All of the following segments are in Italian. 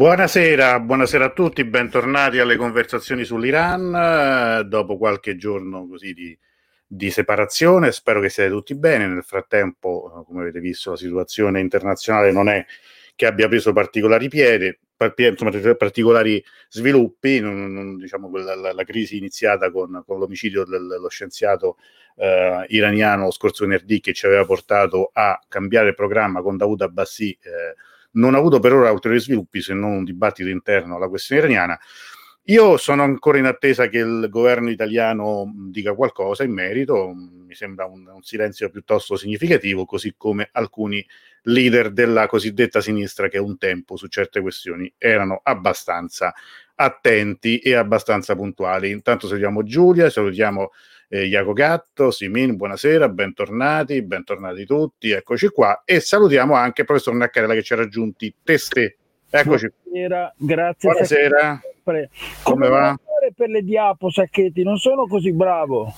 Buonasera, buonasera a tutti, bentornati alle conversazioni sull'Iran. Dopo qualche giorno così di, di, separazione, spero che siate tutti bene. Nel frattempo, come avete visto, la situazione internazionale non è che abbia preso particolari piedi, insomma, particolari sviluppi. Non, non, diciamo, la, la, crisi iniziata con, con l'omicidio dello scienziato eh, iraniano lo scorso venerdì che ci aveva portato a cambiare programma con Dawood Abbassi. Eh, non ha avuto per ora ulteriori sviluppi se non un dibattito interno alla questione iraniana. Io sono ancora in attesa che il governo italiano dica qualcosa in merito, mi sembra un, un, silenzio piuttosto significativo, così come alcuni leader della cosiddetta sinistra che un tempo su certe questioni erano abbastanza attenti e abbastanza puntuali. Intanto salutiamo Giulia, salutiamo eh, Iaco Gatto, Simin, buonasera, bentornati, bentornati tutti, eccoci qua e salutiamo anche il professor Naccarella che ci ha raggiunti testè. Eccoci. Buonasera, grazie. Buonasera. Come, Come va? Per le diapo, Sacchetti, non sono così bravo.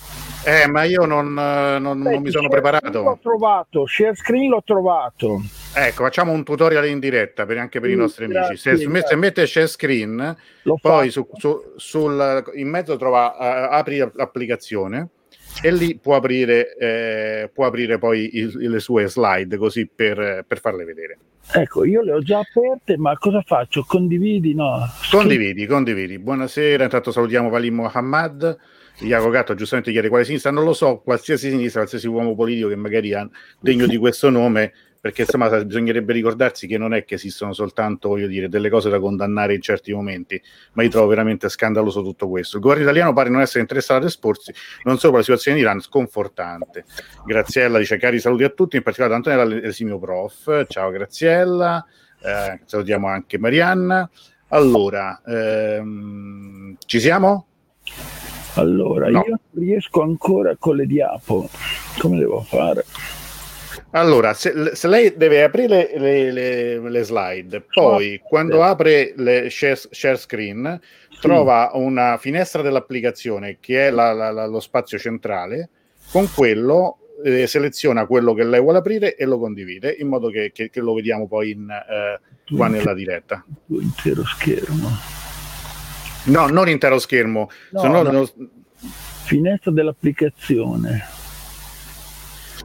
Eh, ma io non, non, non mi sono preparato. L'ho trovato, share screen l'ho trovato. Ecco, facciamo un tutorial in diretta per, anche per sì, i nostri amici. Se, se mette share screen, Lo poi su, su, sul, in mezzo trova uh, apri l'applicazione e lì può aprire, eh, può aprire poi il, le sue slide così per, per, farle vedere. Ecco, io le ho già aperte, ma cosa faccio? Condividi? No. Condividi, condividi. Buonasera, intanto salutiamo Valim Mohammad. Iaco Gatto giustamente chiede quale sinistra, non lo so, qualsiasi sinistra, qualsiasi uomo politico che magari ha degno di questo nome, perché insomma bisognerebbe ricordarsi che non è che esistono soltanto, voglio dire, delle cose da condannare in certi momenti, ma io trovo veramente scandaloso tutto questo. Il governo italiano pare non essere interessato ad esporsi non solo per la situazione in Iran, sconfortante. Graziella dice cari saluti a tutti, in particolare ad Antonella Esimio Prof. Ciao Graziella, eh, salutiamo anche Marianna. Allora, ehm, ci siamo? Allora, no. io non riesco ancora con le diapo. Come devo fare? Allora, se, se lei deve aprire le, le, le slide, poi oh, quando sì. apre le share, share screen, sì. trova una finestra dell'applicazione che è la, la, la, lo spazio centrale, con quello eh, seleziona quello che lei vuole aprire e lo condivide in modo che, che, che lo vediamo poi in, eh, qua nella diretta. Intero schermo. No, non intero schermo. No, no. No... Finestra dell'applicazione.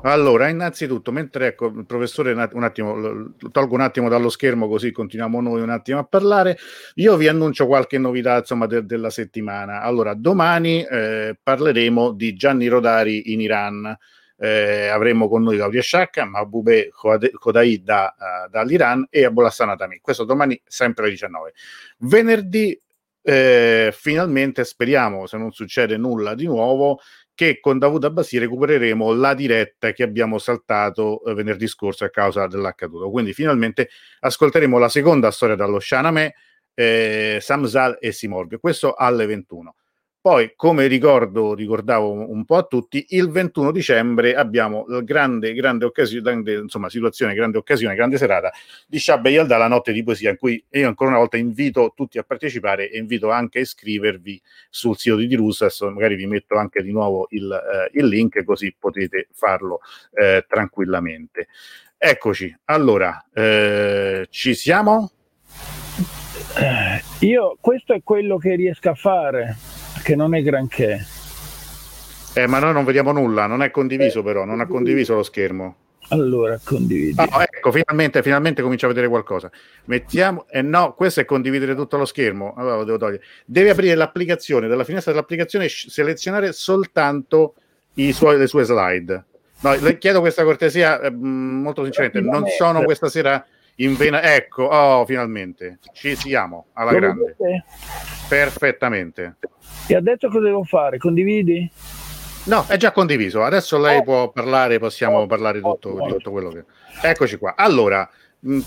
Allora, innanzitutto, mentre ecco, il professore un attimo, tolgo un attimo dallo schermo così continuiamo noi un attimo a parlare, io vi annuncio qualche novità insomma de- della settimana. Allora, domani eh, parleremo di Gianni Rodari in Iran. Eh, avremo con noi Claudia Sciacca, Mahboubeh Kodai da, uh, dall'Iran e Abolhassan Atami. Questo domani sempre alle 19. Venerdì eh, finalmente speriamo, se non succede nulla di nuovo, che con Davud Abbasi recupereremo la diretta che abbiamo saltato eh, venerdì scorso a causa dell'accaduto. Quindi finalmente ascolteremo la seconda storia dallo Shaname, eh, Samzal e Simorg, questo alle 21. Poi, come ricordo, ricordavo un po' a tutti, il 21 dicembre abbiamo la grande, grande occasione, insomma, situazione, grande occasione, grande serata di Shabba Yalda, la notte di poesia, in cui io ancora una volta invito tutti a partecipare e invito anche a iscrivervi sul sito di Dirus, adesso magari vi metto anche di nuovo il, eh, il link così potete farlo eh, tranquillamente. Eccoci, allora, eh, ci siamo? Io, questo è quello che riesco a fare che non è granché. Eh, ma noi non vediamo nulla, non è condiviso eh, però, non ha condiviso lo schermo. Allora, condividi. Oh, ecco, finalmente, finalmente comincia a vedere qualcosa. Mettiamo, eh no, questo è condividere tutto lo schermo. Allora lo devo togliere. Devi aprire l'applicazione, dalla finestra dell'applicazione selezionare soltanto suoi, le sue slide. No, le chiedo questa cortesia eh, molto sinceramente, non sono questa sera vena. Ecco, oh, finalmente ci siamo alla Lo grande. Vedete? Perfettamente. E adesso cosa devo fare? Condividi? No, è già condiviso. Adesso lei oh. può parlare, possiamo oh. parlare tutto, oh. di tutto quello che. Eccoci qua. Allora,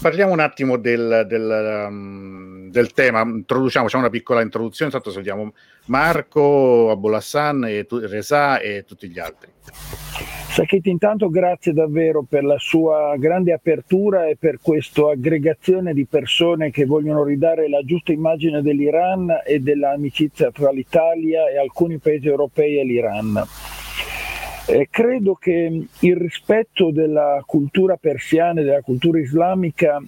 parliamo un attimo del, del, um, del tema. Introduciamo, c'è una piccola introduzione. Intanto salutiamo Marco, Abulassan, e tu, Resa e tutti gli altri. Sacchetti, intanto grazie davvero per la sua grande apertura e per questa aggregazione di persone che vogliono ridare la giusta immagine dell'Iran e dell'amicizia tra l'Italia e alcuni paesi europei e l'Iran. Eh, credo che il rispetto della cultura persiana e della cultura islamica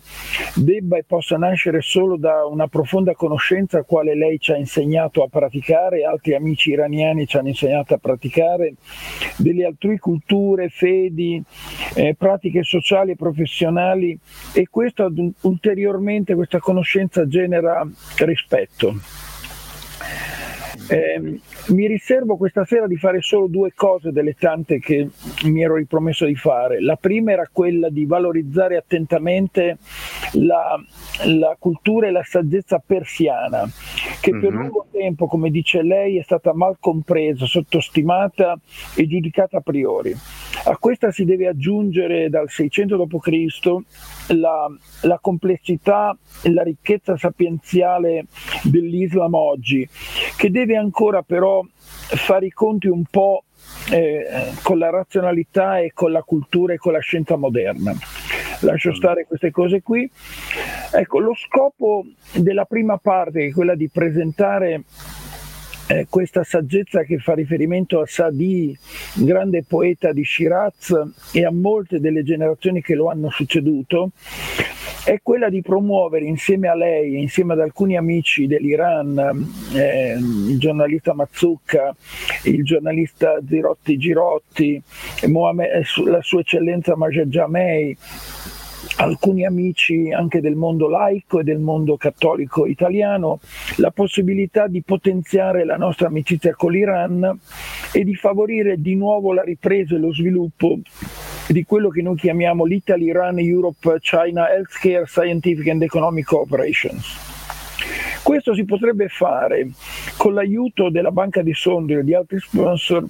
debba e possa nascere solo da una profonda conoscenza quale lei ci ha insegnato a praticare, altri amici iraniani ci hanno insegnato a praticare, delle altrui culture, fedi, eh, pratiche sociali e professionali e questo ulteriormente, questa conoscenza genera rispetto. Eh, mi riservo questa sera di fare solo due cose delle tante che mi ero ripromesso di fare. La prima era quella di valorizzare attentamente la, la cultura e la saggezza persiana, che per mm-hmm. lungo tempo, come dice lei, è stata mal compresa, sottostimata e giudicata a priori. A questa si deve aggiungere dal 600 d.C. La, la complessità e la ricchezza sapienziale dell'Islam oggi, che deve ancora però fare i conti un po' eh, con la razionalità e con la cultura e con la scienza moderna. Lascio stare queste cose qui. Ecco, lo scopo della prima parte, che è quella di presentare eh, questa saggezza che fa riferimento a Sadi, grande poeta di Shiraz e a molte delle generazioni che lo hanno succeduto, è quella di promuovere insieme a lei, insieme ad alcuni amici dell'Iran, eh, il giornalista Mazzucca, il giornalista Zirotti Girotti, Mohamed, eh, la sua eccellenza Majed Jamei, alcuni amici anche del mondo laico e del mondo cattolico italiano la possibilità di potenziare la nostra amicizia con l'Iran e di favorire di nuovo la ripresa e lo sviluppo di quello che noi chiamiamo l'Italy Iran Europe China Healthcare Scientific and Economic Cooperations. Questo si potrebbe fare con l'aiuto della banca di Sondrio e di altri sponsor,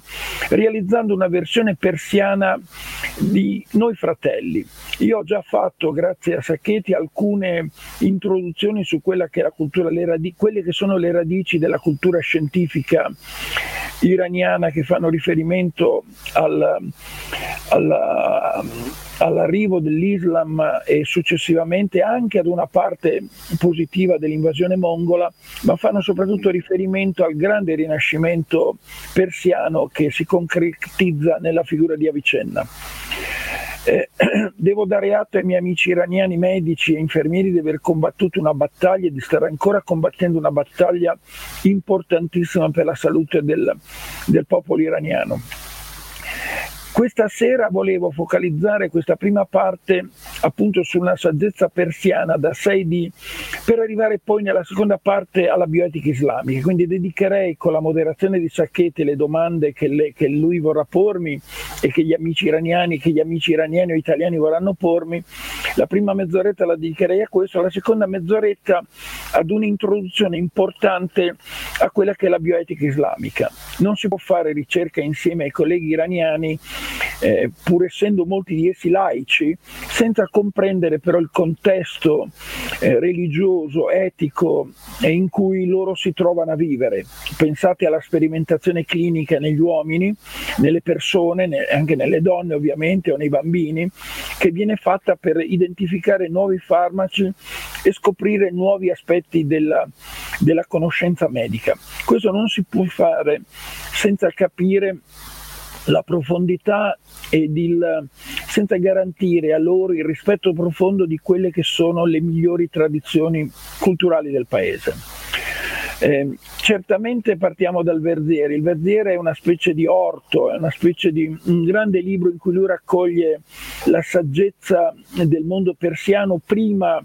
realizzando una versione persiana di Noi Fratelli. Io ho già fatto, grazie a Sacchetti, alcune introduzioni su quella che è la cultura, radici, quelle che sono le radici della cultura scientifica iraniana che fanno riferimento al, alla, all'arrivo dell'Islam e successivamente anche ad una parte positiva dell'invasione mongola, ma fanno soprattutto riferimento al grande rinascimento persiano che si concretizza nella figura di Avicenna. Eh, devo dare atto ai miei amici iraniani medici e infermieri di aver combattuto una battaglia e di stare ancora combattendo una battaglia importantissima per la salute del, del popolo iraniano. Questa sera volevo focalizzare questa prima parte appunto sulla saggezza persiana da 6D per arrivare poi nella seconda parte alla bioetica islamica, quindi dedicherei con la moderazione di Sacchetti le domande che, le, che lui vorrà pormi e che gli amici iraniani, che gli amici iraniani o italiani vorranno pormi. La prima mezz'oretta la dedicherei a questo, la seconda mezz'oretta ad un'introduzione importante a quella che è la bioetica islamica. Non si può fare ricerca insieme ai colleghi iraniani eh, pur essendo molti di essi laici, senza comprendere però il contesto eh, religioso, etico eh, in cui loro si trovano a vivere. Pensate alla sperimentazione clinica negli uomini, nelle persone, ne, anche nelle donne ovviamente o nei bambini, che viene fatta per identificare nuovi farmaci e scoprire nuovi aspetti della, della conoscenza medica. Questo non si può fare senza capire la profondità ed il, senza garantire a loro il rispetto profondo di quelle che sono le migliori tradizioni culturali del paese. Eh, certamente partiamo dal Verziere. Il Verziere è una specie di orto, è una specie di un grande libro in cui lui raccoglie la saggezza del mondo persiano prima,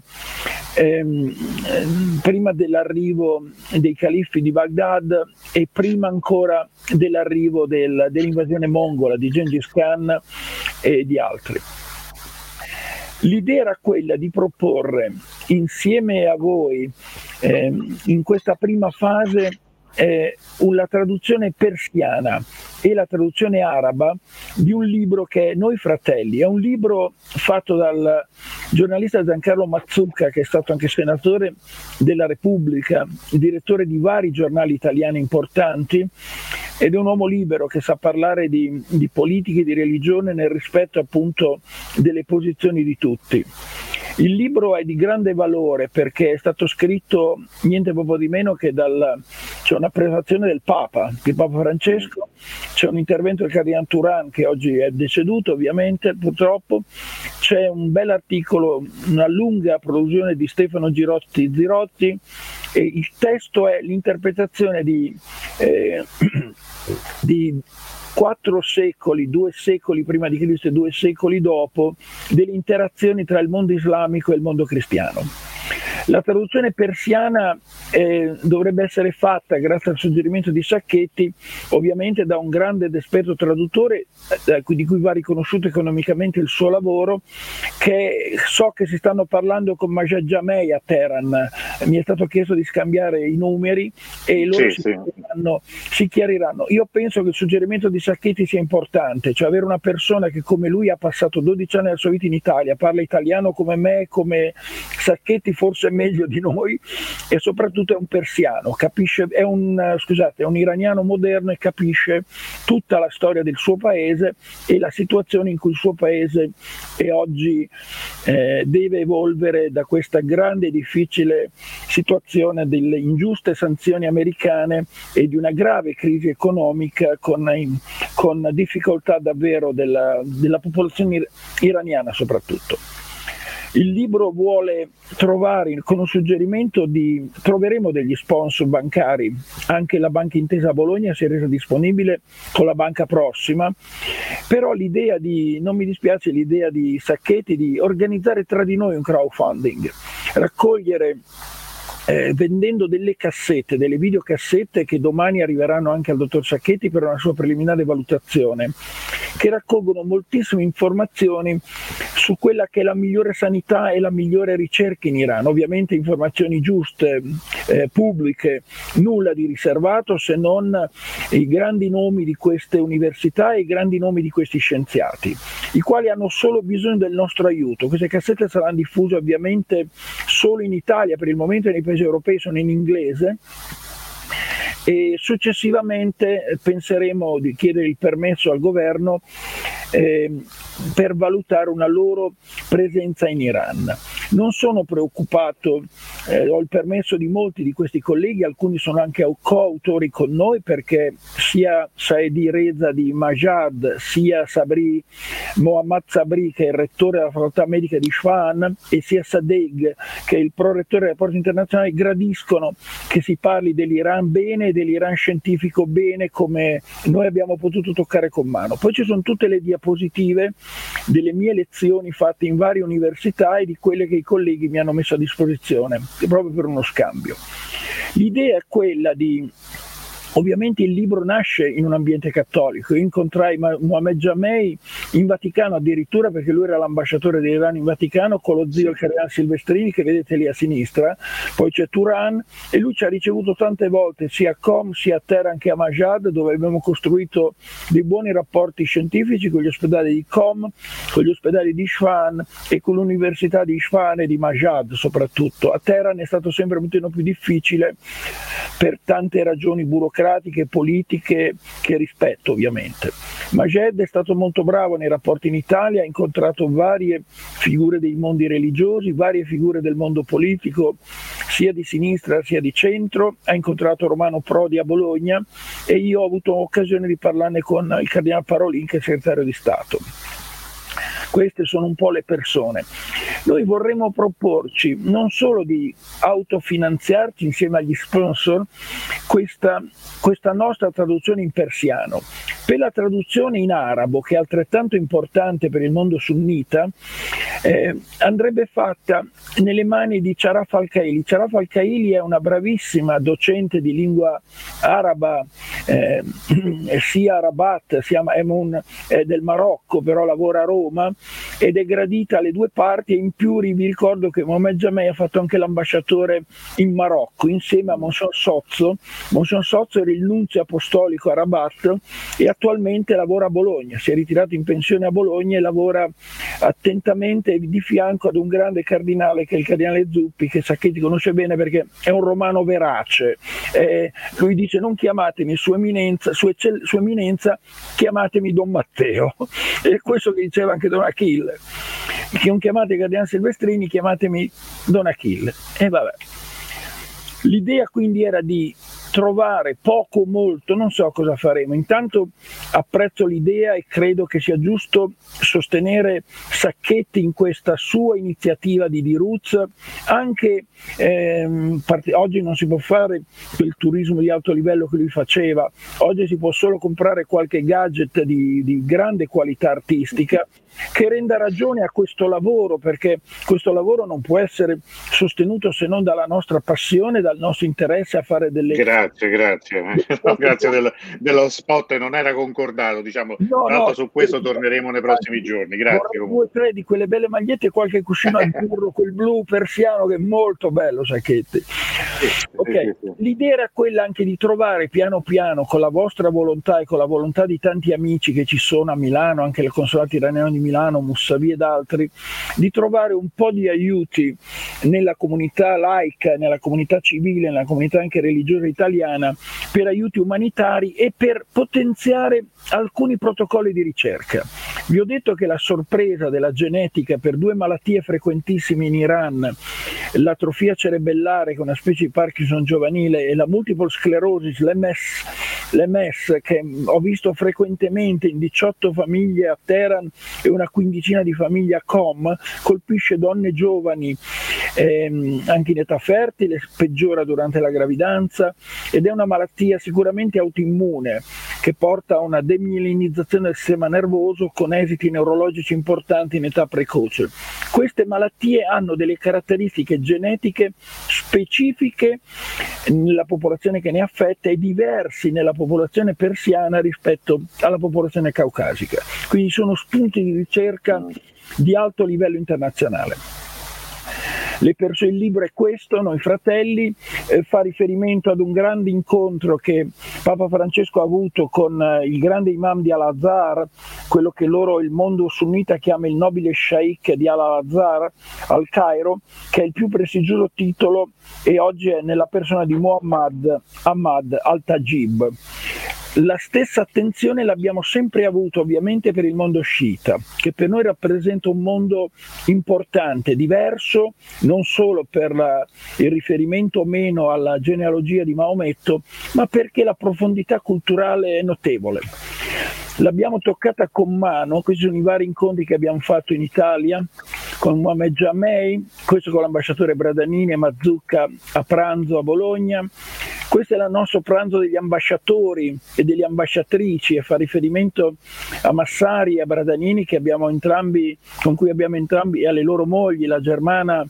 ehm, prima dell'arrivo dei califfi di Baghdad e prima ancora dell'arrivo del, dell'invasione mongola di Gengis Khan e di altri. L'idea era quella di proporre insieme a voi eh, in questa prima fase eh, la traduzione persiana e la traduzione araba di un libro che è Noi Fratelli. È un libro fatto dal giornalista Giancarlo Mazzucca, che è stato anche senatore della Repubblica, direttore di vari giornali italiani importanti, ed è un uomo libero che sa parlare di, di politica e di religione nel rispetto appunto delle posizioni di tutti. Il libro è di grande valore perché è stato scritto niente proprio di meno che dal, c'è una presentazione del Papa, il Papa Francesco, c'è un intervento del Cardinale Turan che oggi è deceduto ovviamente purtroppo, c'è un bel articolo, una lunga produzione di Stefano Girotti Zirotti. E il testo è l'interpretazione di, eh, di quattro secoli, due secoli prima di Cristo e due secoli dopo, delle interazioni tra il mondo islamico e il mondo cristiano. La traduzione persiana eh, dovrebbe essere fatta, grazie al suggerimento di Sacchetti, ovviamente da un grande ed esperto traduttore eh, di cui va riconosciuto economicamente il suo lavoro, che so che si stanno parlando con Majed Jamei a Teheran, mi è stato chiesto di scambiare i numeri e loro sì, si, sì. Chiariranno, si, Chiariranno, Io penso che il suggerimento di Sacchetti sia importante, cioè avere una persona che come lui ha passato 12 anni della sua vita in Italia, parla italiano come me, come Sacchetti forse meglio di noi e soprattutto è un persiano, capisce, è un, scusate, è un iraniano moderno e capisce tutta la storia del suo paese e la situazione in cui il suo paese è oggi eh, deve evolvere da questa grande e difficile situazione delle ingiuste sanzioni americane e di una grave crisi economica con, con difficoltà davvero della, della popolazione iraniana soprattutto. Il libro vuole trovare, con un suggerimento di, troveremo degli sponsor bancari, anche la Banca Intesa Bologna si è resa disponibile con la banca prossima, però l'idea di, non mi dispiace l'idea di Sacchetti di organizzare tra di noi un crowdfunding, raccogliere eh, vendendo delle cassette, delle videocassette che domani arriveranno anche al dottor Sacchetti per una sua preliminare valutazione, che raccolgono moltissime informazioni su quella che è la migliore sanità e la migliore ricerca in Iran. Ovviamente informazioni giuste, eh, pubbliche, nulla di riservato se non i grandi nomi di queste università e i grandi nomi di questi scienziati, i quali hanno solo bisogno del nostro aiuto. Queste cassette saranno diffuse ovviamente solo in Italia per il momento e nei paesi paesi europei sono in inglese e successivamente penseremo di chiedere il permesso al governo eh, per valutare una loro presenza in Iran. Non sono preoccupato, eh, ho il permesso di molti di questi colleghi, alcuni sono anche coautori con noi perché sia Saedi Reza di Majad, sia Sabri, Mohammad Sabri che è il rettore della facoltà medica di Shwan e sia Sadegh che è il prorettore dei rapporti internazionali gradiscono che si parli dell'Iran bene e dell'Iran scientifico bene come noi abbiamo potuto toccare con mano. Poi ci sono tutte le diapositive delle mie lezioni fatte in varie università e di quelle che i colleghi mi hanno messo a disposizione, proprio per uno scambio. L'idea è quella di Ovviamente il libro nasce in un ambiente cattolico. Io incontrai Mohamed Jamei in Vaticano addirittura perché lui era l'ambasciatore dell'Iran in Vaticano con lo zio il cardinale Silvestrini che vedete lì a sinistra, poi c'è Turan e lui ci ha ricevuto tante volte sia a Com sia a Teheran che a Majad dove abbiamo costruito dei buoni rapporti scientifici con gli ospedali di Com, con gli ospedali di Shvan e con l'università di Shvan e di Majad soprattutto. A Teheran è stato sempre molto più difficile per tante ragioni burocratiche democratiche, politiche che rispetto ovviamente. Majed è stato molto bravo nei rapporti in Italia, ha incontrato varie figure dei mondi religiosi, varie figure del mondo politico, sia di sinistra sia di centro, ha incontrato Romano Prodi a Bologna e io ho avuto occasione di parlarne con il Cardinale Parolin che è segretario di Stato. Queste sono un po' le persone. Noi vorremmo proporci non solo di autofinanziarci insieme agli sponsor questa, questa nostra traduzione in persiano, per la traduzione in arabo, che è altrettanto importante per il mondo sunnita, eh, andrebbe fatta nelle mani di Charaf Al-Kaili. Charaf Al-Kaili è una bravissima docente di lingua araba, eh, sia a Rabat, sia a Emun eh, del Marocco, però lavora a Roma ed è gradita alle due parti e in più vi ricordo che Mohamed Jamei ha fatto anche l'ambasciatore in Marocco insieme a Monson Sozzo. Monson Sozzo era il nunzio apostolico a Rabat e attualmente lavora a Bologna, si è ritirato in pensione a Bologna e lavora attentamente di fianco ad un grande cardinale che è il cardinale Zuppi, che Sacchetti conosce bene perché è un romano verace. Eh, lui dice non chiamatemi sua eminenza, sua, sua eminenza, chiamatemi Don Matteo. E questo che diceva anche Don Achille. non chiamate Guardiano Silvestrini, chiamatemi Don Achille. E vabbè. L'idea quindi era di trovare poco molto, non so cosa faremo. Intanto apprezzo l'idea e credo che sia giusto sostenere Sacchetti in questa sua iniziativa di Diruz, anche ehm, part- oggi non si può fare il turismo di alto livello che lui faceva, oggi si può solo comprare qualche gadget di, di grande qualità artistica che renda ragione a questo lavoro, perché questo lavoro non può essere sostenuto se non dalla nostra passione, dal nostro interesse a fare delle... Grazie, grazie. No, grazie del, dello spot, non era concordato, diciamo. No, no, su questo torneremo nei prossimi giorni. Grazie. Due o tre di quelle belle magliette e qualche cuscino azzurro, quel blu persiano che è molto bello, Sacchetti. Okay. L'idea era quella anche di trovare piano piano, con la vostra volontà e con la volontà di tanti amici che ci sono a Milano, anche il consolato iraniano di Milano, Milano, Mussavi ed altri, di trovare un po' di aiuti nella comunità laica, nella comunità civile, nella comunità anche religiosa italiana per aiuti umanitari e per potenziare alcuni protocolli di ricerca. Vi ho detto che la sorpresa della genetica per due malattie frequentissime in Iran, l'atrofia cerebellare che è una specie di Parkinson giovanile e la multiple sclerosis, l'MS, l'MS che ho visto frequentemente in 18 famiglie a Teheran e una quindicina di famiglie a Com, colpisce donne giovani ehm, anche in età fertile, peggiora durante la gravidanza ed è una malattia sicuramente autoimmune che porta a una demielinizzazione del sistema nervoso con esiti neurologici importanti in età precoce. Queste malattie hanno delle caratteristiche genetiche specifiche nella popolazione che ne affetta e diversi nella popolazione persiana rispetto alla popolazione caucasica. Quindi sono spunti di ricerca di alto livello internazionale. Persone, il libro è questo, Noi fratelli, eh, fa riferimento ad un grande incontro che Papa Francesco ha avuto con eh, il grande imam di Al-Azhar, quello che loro il mondo sunnita chiama il nobile sheikh di Al-Azhar al Cairo, che è il più prestigioso titolo e oggi è nella persona di Muhammad Ahmad al-Tajib. La stessa attenzione l'abbiamo sempre avuto ovviamente per il mondo sciita, che per noi rappresenta un mondo importante, diverso, non solo per la, il riferimento o meno alla genealogia di Maometto, ma perché la profondità culturale è notevole. L'abbiamo toccata con mano, questi sono i vari incontri che abbiamo fatto in Italia, con Mohamed Jamei, questo con l'ambasciatore Bradanini e Mazzucca a pranzo a Bologna, questo è il nostro pranzo degli ambasciatori e delle ambasciatrici e fa riferimento a Massari e a Bradanini entrambi, con cui abbiamo entrambi e alle loro mogli, la Germana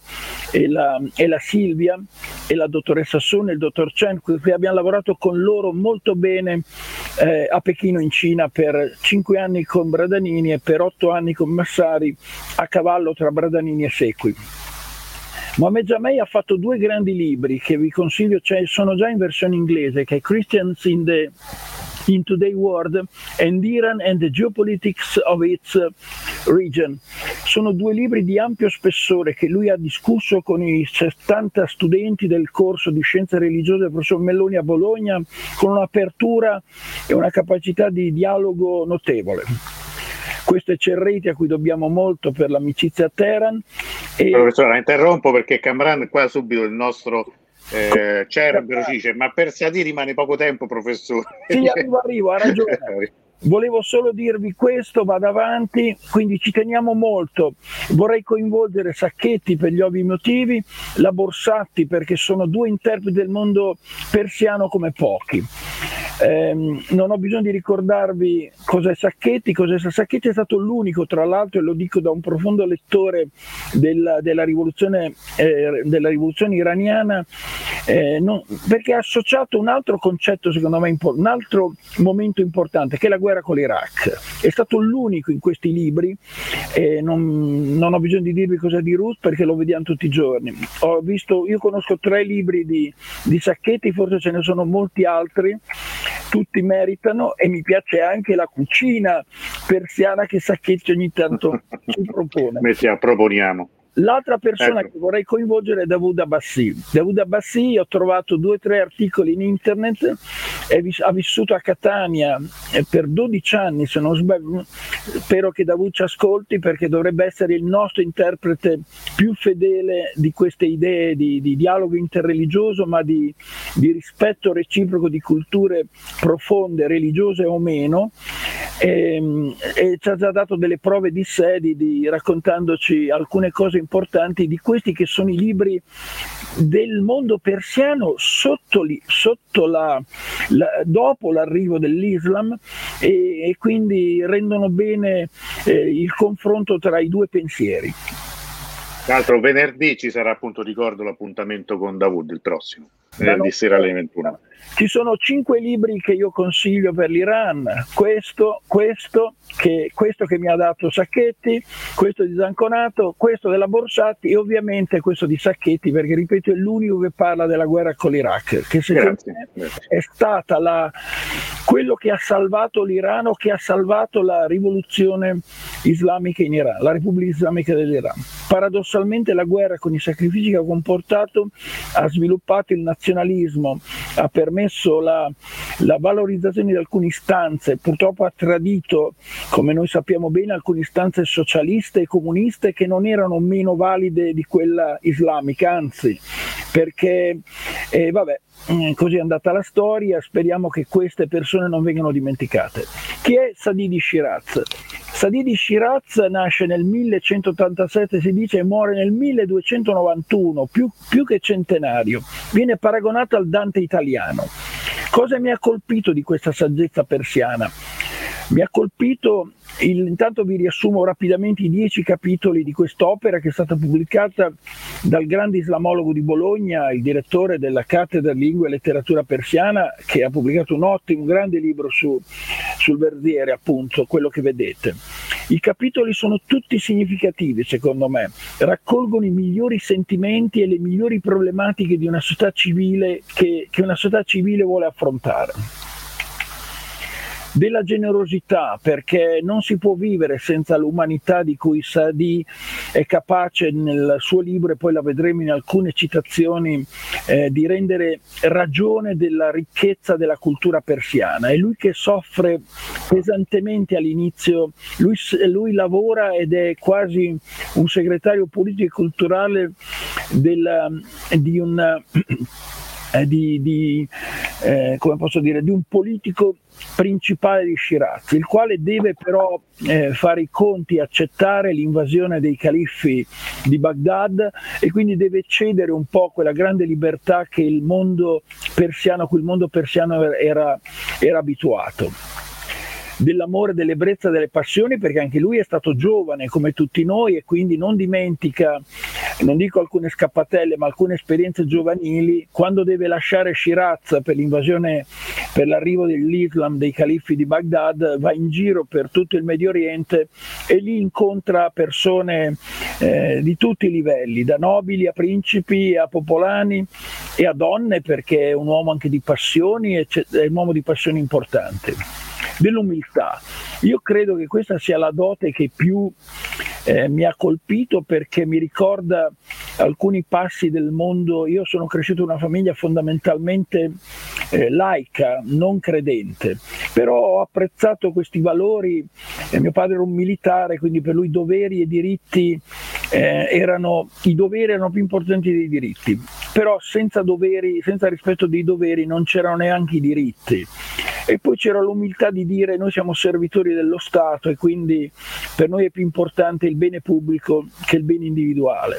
e la, e la Silvia e la dottoressa Sun e il dottor Chen, qui abbiamo lavorato con loro molto bene eh, a Pechino in Cina per cinque anni con Bradanini e per otto anni con Massari a cavallo tra Bradanini e Sequi. Mohamed Jamei ha fatto due grandi libri che vi consiglio, cioè sono già in versione inglese, che è Christians in the in Today World and Iran and the Geopolitics of its Region. Sono due libri di ampio spessore che lui ha discusso con i 70 studenti del corso di scienze religiose del professor Melloni a Bologna con un'apertura e una capacità di dialogo notevole. Questo è Cerreti a cui dobbiamo molto per l'amicizia a Teheran. E... Professore, la interrompo perché Camran qua subito il nostro eh, Cerbero dice ma per Sadi rimane poco tempo professore. Sì, arrivo, arrivo, ha ragione. Volevo solo dirvi questo, vado avanti, quindi ci teniamo molto. Vorrei coinvolgere Sacchetti per gli ovvi motivi, la Borsatti perché sono due interpreti del mondo persiano come pochi. Eh, non ho bisogno di ricordarvi cos'è Sacchetti, cos'è Sacchetti è stato l'unico, tra l'altro, e lo dico da un profondo lettore della, della, rivoluzione, eh, della rivoluzione, iraniana, eh, non, perché ha associato un altro concetto, secondo me, un altro momento importante, che è la guerra con l'Iraq. È stato l'unico in questi libri, non, non, ho bisogno di dirvi cosa di Ruth perché lo vediamo tutti i giorni. Visto, io conosco tre libri di, di Sacchetti, forse ce ne sono molti altri tutti meritano e mi piace anche la cucina persiana che Sacchetti ogni tanto ci propone. Mettiamo, proponiamo. L'altra persona ecco. che vorrei coinvolgere è Davuda Abbassi. Davuda Abbassi, ho trovato due o tre articoli in internet, vis- ha vissuto a Catania eh, per 12 anni, se non sbaglio, spero che Davud ci ascolti perché dovrebbe essere il nostro interprete più fedele di queste idee di, di dialogo interreligioso, ma di, di rispetto reciproco di culture profonde, religiose o meno. E, ehm, e, ci ha già dato delle prove di sé di, di, raccontandoci alcune cose importanti di questi che sono i libri del mondo persiano sotto, sotto la, la, dopo l'arrivo dell'Islam e, e quindi rendono bene eh, il confronto tra i due pensieri. Tra l'altro venerdì ci sarà appunto, ricordo, l'appuntamento con Davud, il prossimo, venerdì sera alle 21. Ci sono cinque libri che io consiglio per l'Iran, questo, questo, che, questo che mi ha dato Sacchetti, questo di Zanconato, questo della Borsatti e ovviamente questo di Sacchetti perché ripeto è l'unico che parla della guerra con l'Iraq, che secondo me è stata la, quello che ha salvato l'Iran o che ha salvato la rivoluzione islamica in Iran, la Repubblica Islamica dell'Iran. Paradossalmente la guerra con i sacrifici che ha comportato ha sviluppato il nazionalismo, ha permesso la, la valorizzazione di alcune istanze, purtroppo ha tradito, come noi sappiamo bene, alcune istanze socialiste e comuniste che non erano meno valide di quella islamica, anzi, perché eh, vabbè, mm, così è andata la storia, speriamo che queste persone non vengano dimenticate. Chi è Sadidi Shiraz? Sadidi Shiraz nasce nel 1187, si dice, e muore nel 1291, più, più che centenario. Viene paragonato al Dante italiano. Cosa mi ha colpito di questa saggezza persiana? Mi ha colpito, il, intanto vi riassumo rapidamente i dieci capitoli di quest'opera che è stata pubblicata dal grande islamologo di Bologna, il direttore della cattedra Lingua e Letteratura Persiana, che ha pubblicato un ottimo, un grande libro su, sul Verziere, appunto, quello che vedete. I capitoli sono tutti significativi, secondo me, raccolgono i migliori sentimenti e le migliori problematiche di una società civile che, che una società civile vuole affrontare della generosità, perché non si può vivere senza l'umanità di cui Sadi è capace nel suo libro, e poi la vedremo in alcune citazioni, eh, di rendere ragione della ricchezza della cultura persiana. È lui che soffre pesantemente all'inizio, lui, lui lavora ed è quasi un segretario politico e culturale della, di un... Eh, di, di, eh, come posso dire, di un politico principale di Shiraz, il quale deve però eh, fare i conti accettare l'invasione dei califfi di Baghdad e quindi deve cedere un po' quella grande libertà che il mondo persiano, a cui il mondo persiano era, era abituato dell'amore, dell'ebbrezza, delle passioni, perché anche lui è stato giovane come tutti noi e quindi non dimentica, non dico alcune scappatelle, ma alcune esperienze giovanili, quando deve lasciare Shiraz per l'invasione, per l'arrivo dell'Islam dei califfi di Baghdad, va in giro per tutto il Medio Oriente e lì incontra persone eh, di tutti i livelli, da nobili a principi, a popolani e a donne, perché è un uomo anche di passioni, è un uomo di passioni importanti dell'umiltà. Io credo che questa sia la dote che più eh, mi ha colpito perché mi ricorda alcuni passi del mondo. Io sono cresciuto in una famiglia fondamentalmente eh, laica, non credente, però ho apprezzato questi valori. Eh, mio padre era un militare, quindi per lui doveri e diritti eh, erano i doveri erano più importanti dei diritti. Però senza doveri, senza rispetto dei doveri non c'erano neanche i diritti. E poi c'era l'umiltà di dire noi siamo servitori dello Stato e quindi per noi è più importante il bene pubblico che il bene individuale.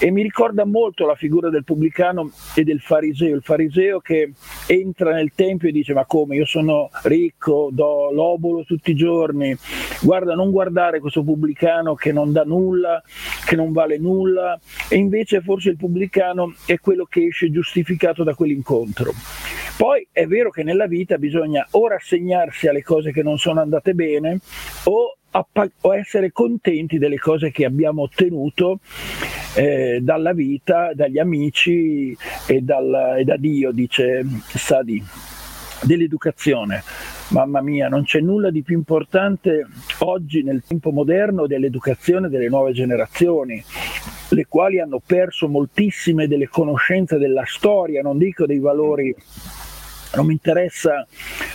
E mi ricorda molto la figura del pubblicano e del fariseo, il fariseo che entra nel tempio e dice ma come io sono ricco, do l'obolo tutti i giorni, guarda non guardare questo pubblicano che non dà nulla, che non vale nulla e invece forse il pubblicano è quello che esce giustificato da quell'incontro. Poi è vero che nella vita bisogna o rassegnarsi alle cose che non sono andate bene o o essere contenti delle cose che abbiamo ottenuto eh, dalla vita, dagli amici e, dal, e da Dio, dice Sadi, dell'educazione. Mamma mia, non c'è nulla di più importante oggi nel tempo moderno dell'educazione delle nuove generazioni, le quali hanno perso moltissime delle conoscenze della storia, non dico dei valori non mi interessa,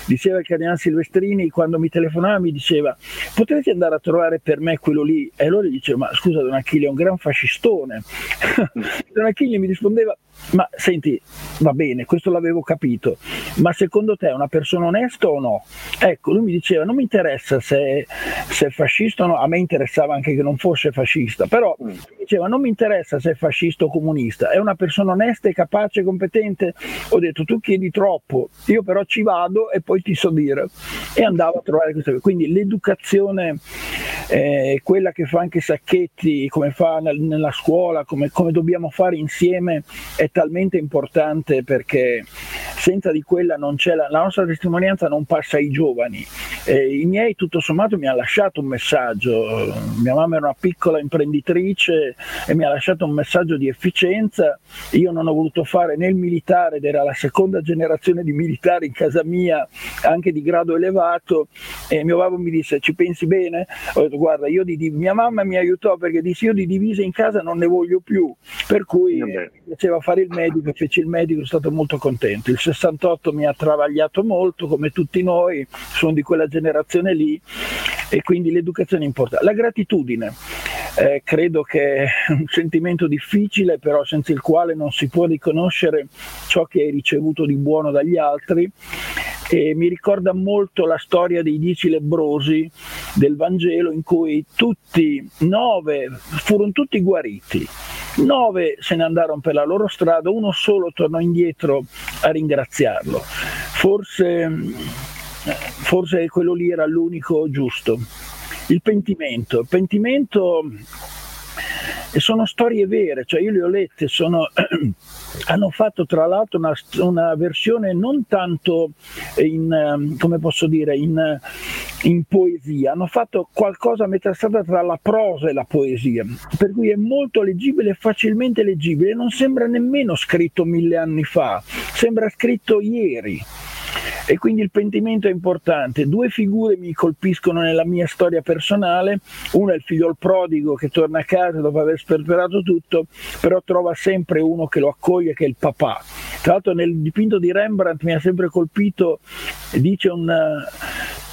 diceva il cardinale Silvestrini quando mi telefonava mi diceva potresti andare a trovare per me quello lì? E allora gli dicevo ma scusa Don Achille è un gran fascistone. Don Achille mi rispondeva ma senti, va bene, questo l'avevo capito, ma secondo te è una persona onesta o no? Ecco, lui mi diceva, non mi interessa se, se è fascista o no, a me interessava anche che non fosse fascista, però mm. mi diceva, non mi interessa se è fascista o comunista, è una persona onesta e capace e competente? Ho detto, tu chiedi troppo, io però ci vado e poi ti so dire. E andavo a trovare questa cosa. Quindi l'educazione, eh, quella che fa anche Sacchetti, come fa nella scuola, come, come dobbiamo fare insieme, è talmente importante perché senza di quella non c'è la, la nostra testimonianza non passa ai giovani. Eh, I miei tutto sommato mi hanno lasciato un messaggio, mia mamma era una piccola imprenditrice e mi ha lasciato un messaggio di efficienza, io non ho voluto fare né il militare ed era la seconda generazione di militari in casa mia anche di grado elevato e mio babbo mi disse ci pensi bene? Ho detto guarda io di, di mia mamma mi aiutò perché disse io di divise in casa non ne voglio più per cui mi piaceva fare il medico, feci il medico, sono stato molto contento. Il 68 mi ha travagliato molto, come tutti noi, sono di quella generazione lì e quindi l'educazione è importante. La gratitudine. Eh, credo che è un sentimento difficile, però senza il quale non si può riconoscere ciò che hai ricevuto di buono dagli altri. E mi ricorda molto la storia dei dieci lebrosi del Vangelo in cui tutti, nove, furono tutti guariti Nove se ne andarono per la loro strada, uno solo tornò indietro a ringraziarlo. Forse, forse quello lì era l'unico giusto. Il pentimento. Il pentimento e sono storie vere, cioè io le ho lette, sono, hanno fatto tra l'altro una, una, versione non tanto in, ehm, come posso dire, in, in, poesia, hanno fatto qualcosa a metà strada tra la prosa e la poesia, per cui è molto leggibile, facilmente leggibile, non sembra nemmeno scritto mille anni fa, sembra scritto ieri e quindi il pentimento è importante. Due figure mi colpiscono nella mia storia personale, una è il figlio il prodigo che torna a casa dopo aver sperperato tutto, però trova sempre uno che lo accoglie che è il papà. Tra l'altro nel dipinto di Rembrandt mi ha sempre colpito, dice un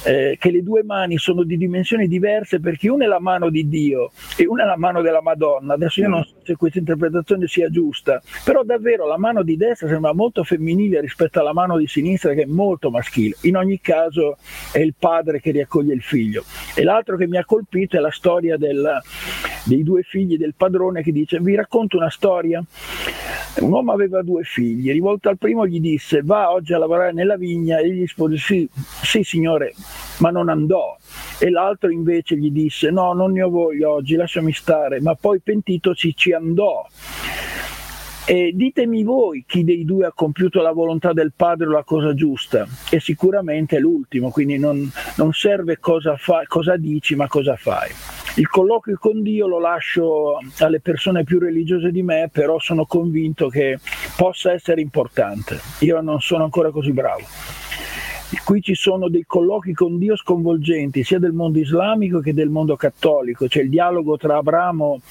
eh, che le due mani sono di dimensioni diverse perché una è la mano di Dio e una è la mano della Madonna. Adesso io non so se questa interpretazione sia giusta, però davvero la mano di destra sembra molto femminile rispetto alla mano di sinistra che è molto maschile. In ogni caso è il padre che riaccoglie il figlio. E l'altro che mi ha colpito è la storia del, dei due figli del padrone che dice vi racconto una storia. Un uomo aveva due figli, rivolto al primo gli disse va oggi a lavorare nella vigna e gli rispose sì, sì signore, ma non andò. E l'altro invece gli disse no, non ne ho voglia oggi, lasciami stare, ma poi pentitosi ci andò. E ditemi voi chi dei due ha compiuto la volontà del padre o la cosa giusta, e sicuramente è l'ultimo, quindi non, non serve cosa, fa, cosa dici, ma cosa fai. Il colloquio con Dio lo lascio alle persone più religiose di me, però sono convinto che possa essere importante. Io non sono ancora così bravo. Qui ci sono dei colloqui con Dio sconvolgenti, sia del mondo islamico che del mondo cattolico. C'è il dialogo tra Abramo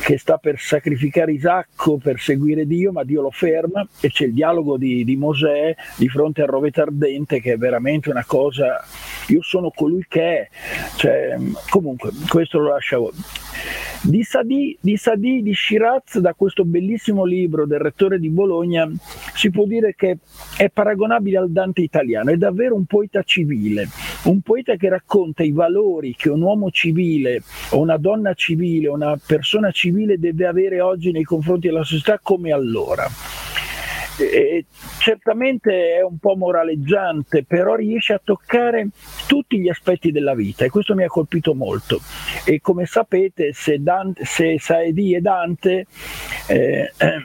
che sta per sacrificare Isacco per seguire Dio, ma Dio lo ferma, e c'è il dialogo di, di Mosè di fronte al roveto ardente, che è veramente una cosa. Io sono colui che è. Cioè, comunque, questo lo voi. Di Sadì, di Sadì, di Shiraz, da questo bellissimo libro del rettore di Bologna, si può dire che è paragonabile al Dante italiano, è davvero un poeta civile, un poeta che racconta i valori che un uomo civile o una donna civile, una persona civile deve avere oggi nei confronti della società come allora. E certamente è un po' moraleggiante, però riesce a toccare tutti gli aspetti della vita e questo mi ha colpito molto. E come sapete, se, Dante, se Saedi e Dante, eh, eh,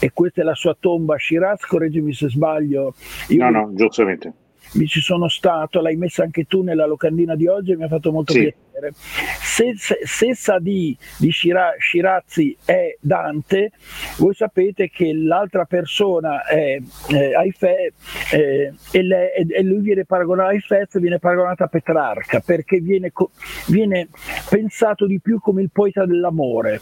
e questa è la sua tomba, Shiraz, correggimi se sbaglio. Io no, no, giustamente. Mi ci sono stato, l'hai messa anche tu nella locandina di oggi e mi ha fatto molto sì. piacere Se, se, se Sadi di Shira, Shirazzi è Dante, voi sapete che l'altra persona è eh, Aifè eh, e, le, e, lui viene paragonato a Aifez viene paragonato a Petrarca perché viene, viene pensato di più come il poeta dell'amore.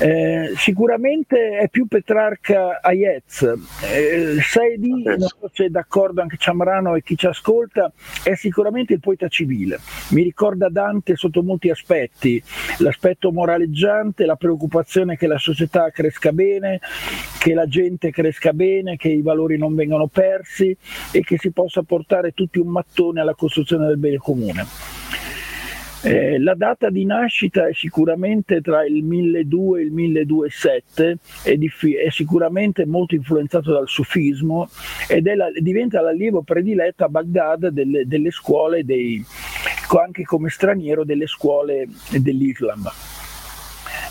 Eh, sicuramente è più Petrarca Aiez. Eh, Saidi, non so se è d'accordo anche Ciamrano e chi ci ascolta, è sicuramente il poeta civile. Mi ricorda Dante sotto molti aspetti, l'aspetto moraleggiante, la preoccupazione che la società cresca bene, che la gente cresca bene, che i valori non vengano persi e che si possa portare tutti un mattone alla costruzione del bene comune. Eh, la data di nascita è sicuramente tra il 1200 e il 1207, è, diffi- è sicuramente molto influenzato dal sufismo ed la- diventa l'allievo prediletto a Baghdad delle, delle scuole, dei, anche come straniero, delle scuole dell'Islam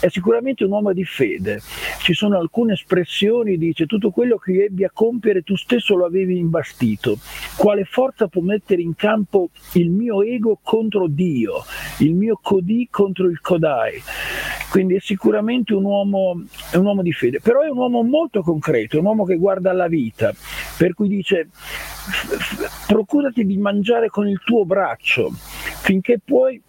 è sicuramente un uomo di fede. Ci sono alcune espressioni, dice, tutto quello che io ebbi a compiere tu stesso lo avevi imbastito. Quale forza può mettere in campo il mio ego contro Dio, il mio Codì contro il Kodai? Quindi è sicuramente un uomo, è un uomo di fede, però è un uomo molto concreto, è un uomo che guarda alla vita, per cui dice procurati di mangiare con il tuo braccio finché puoi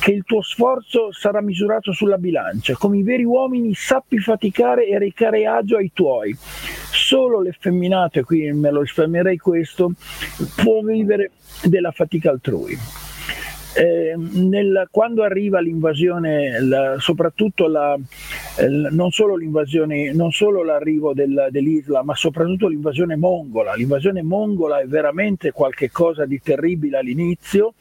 che il tuo sforzo sarà misurato sulla bilancia. Come i veri uomini sappi faticare e recare agio ai tuoi. Solo l'effeminato, e qui me lo risparmierei questo, può vivere della fatica altrui. Eh, nel, quando arriva l'invasione, la, soprattutto la, eh, non solo l'invasione, non solo l'arrivo del, dell'Islam, ma soprattutto l'invasione mongola. L'invasione mongola è veramente qualcosa di terribile all'inizio,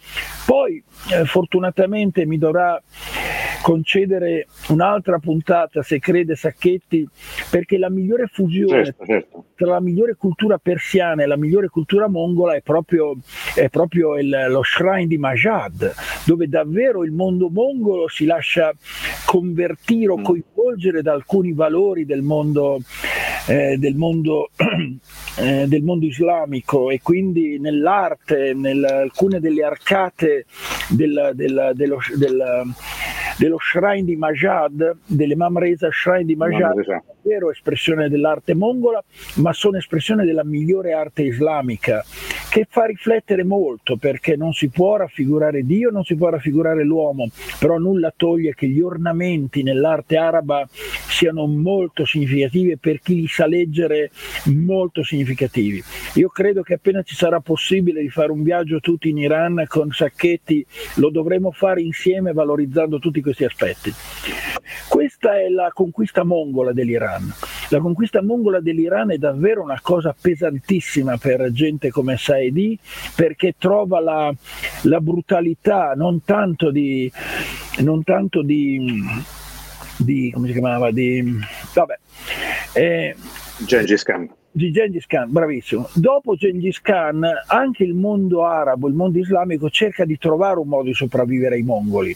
poi eh, fortunatamente mi dovrà concedere un'altra puntata, se crede Sacchetti, perché la migliore fusione certo, certo. tra la migliore cultura persiana e la migliore cultura mongola è proprio, è proprio il, lo shrine di Majad, dove davvero il mondo mongolo si lascia convertire o mm. coinvolgere da alcuni valori del mondo, eh, del mondo, eh, del mondo islamico e quindi nell'arte, in alcune delle arcate del, del, dello, del dello shrine di Majad, dell'Imam Reza Shrine di Majad, davvero espressione dell'arte mongola, ma sono espressione della migliore arte islamica, che fa riflettere molto perché non si può raffigurare Dio, non si può raffigurare l'uomo, però nulla toglie che gli ornamenti nell'arte araba siano molto significativi e per chi li sa leggere molto significativi. Io credo che appena ci sarà possibile di fare un viaggio tutti in Iran con Sacchetti, lo dovremo fare insieme valorizzando tutti questi aspetti. Questa è la conquista mongola dell'Iran. La conquista mongola dell'Iran è davvero una cosa pesantissima per gente come Saedi perché trova la, la brutalità non tanto di, non tanto di, di come si chiamava di vabbè eh, Gengis Khan di Gengis Khan, bravissimo. Dopo Gengis Khan anche il mondo arabo, il mondo islamico cerca di trovare un modo di sopravvivere ai mongoli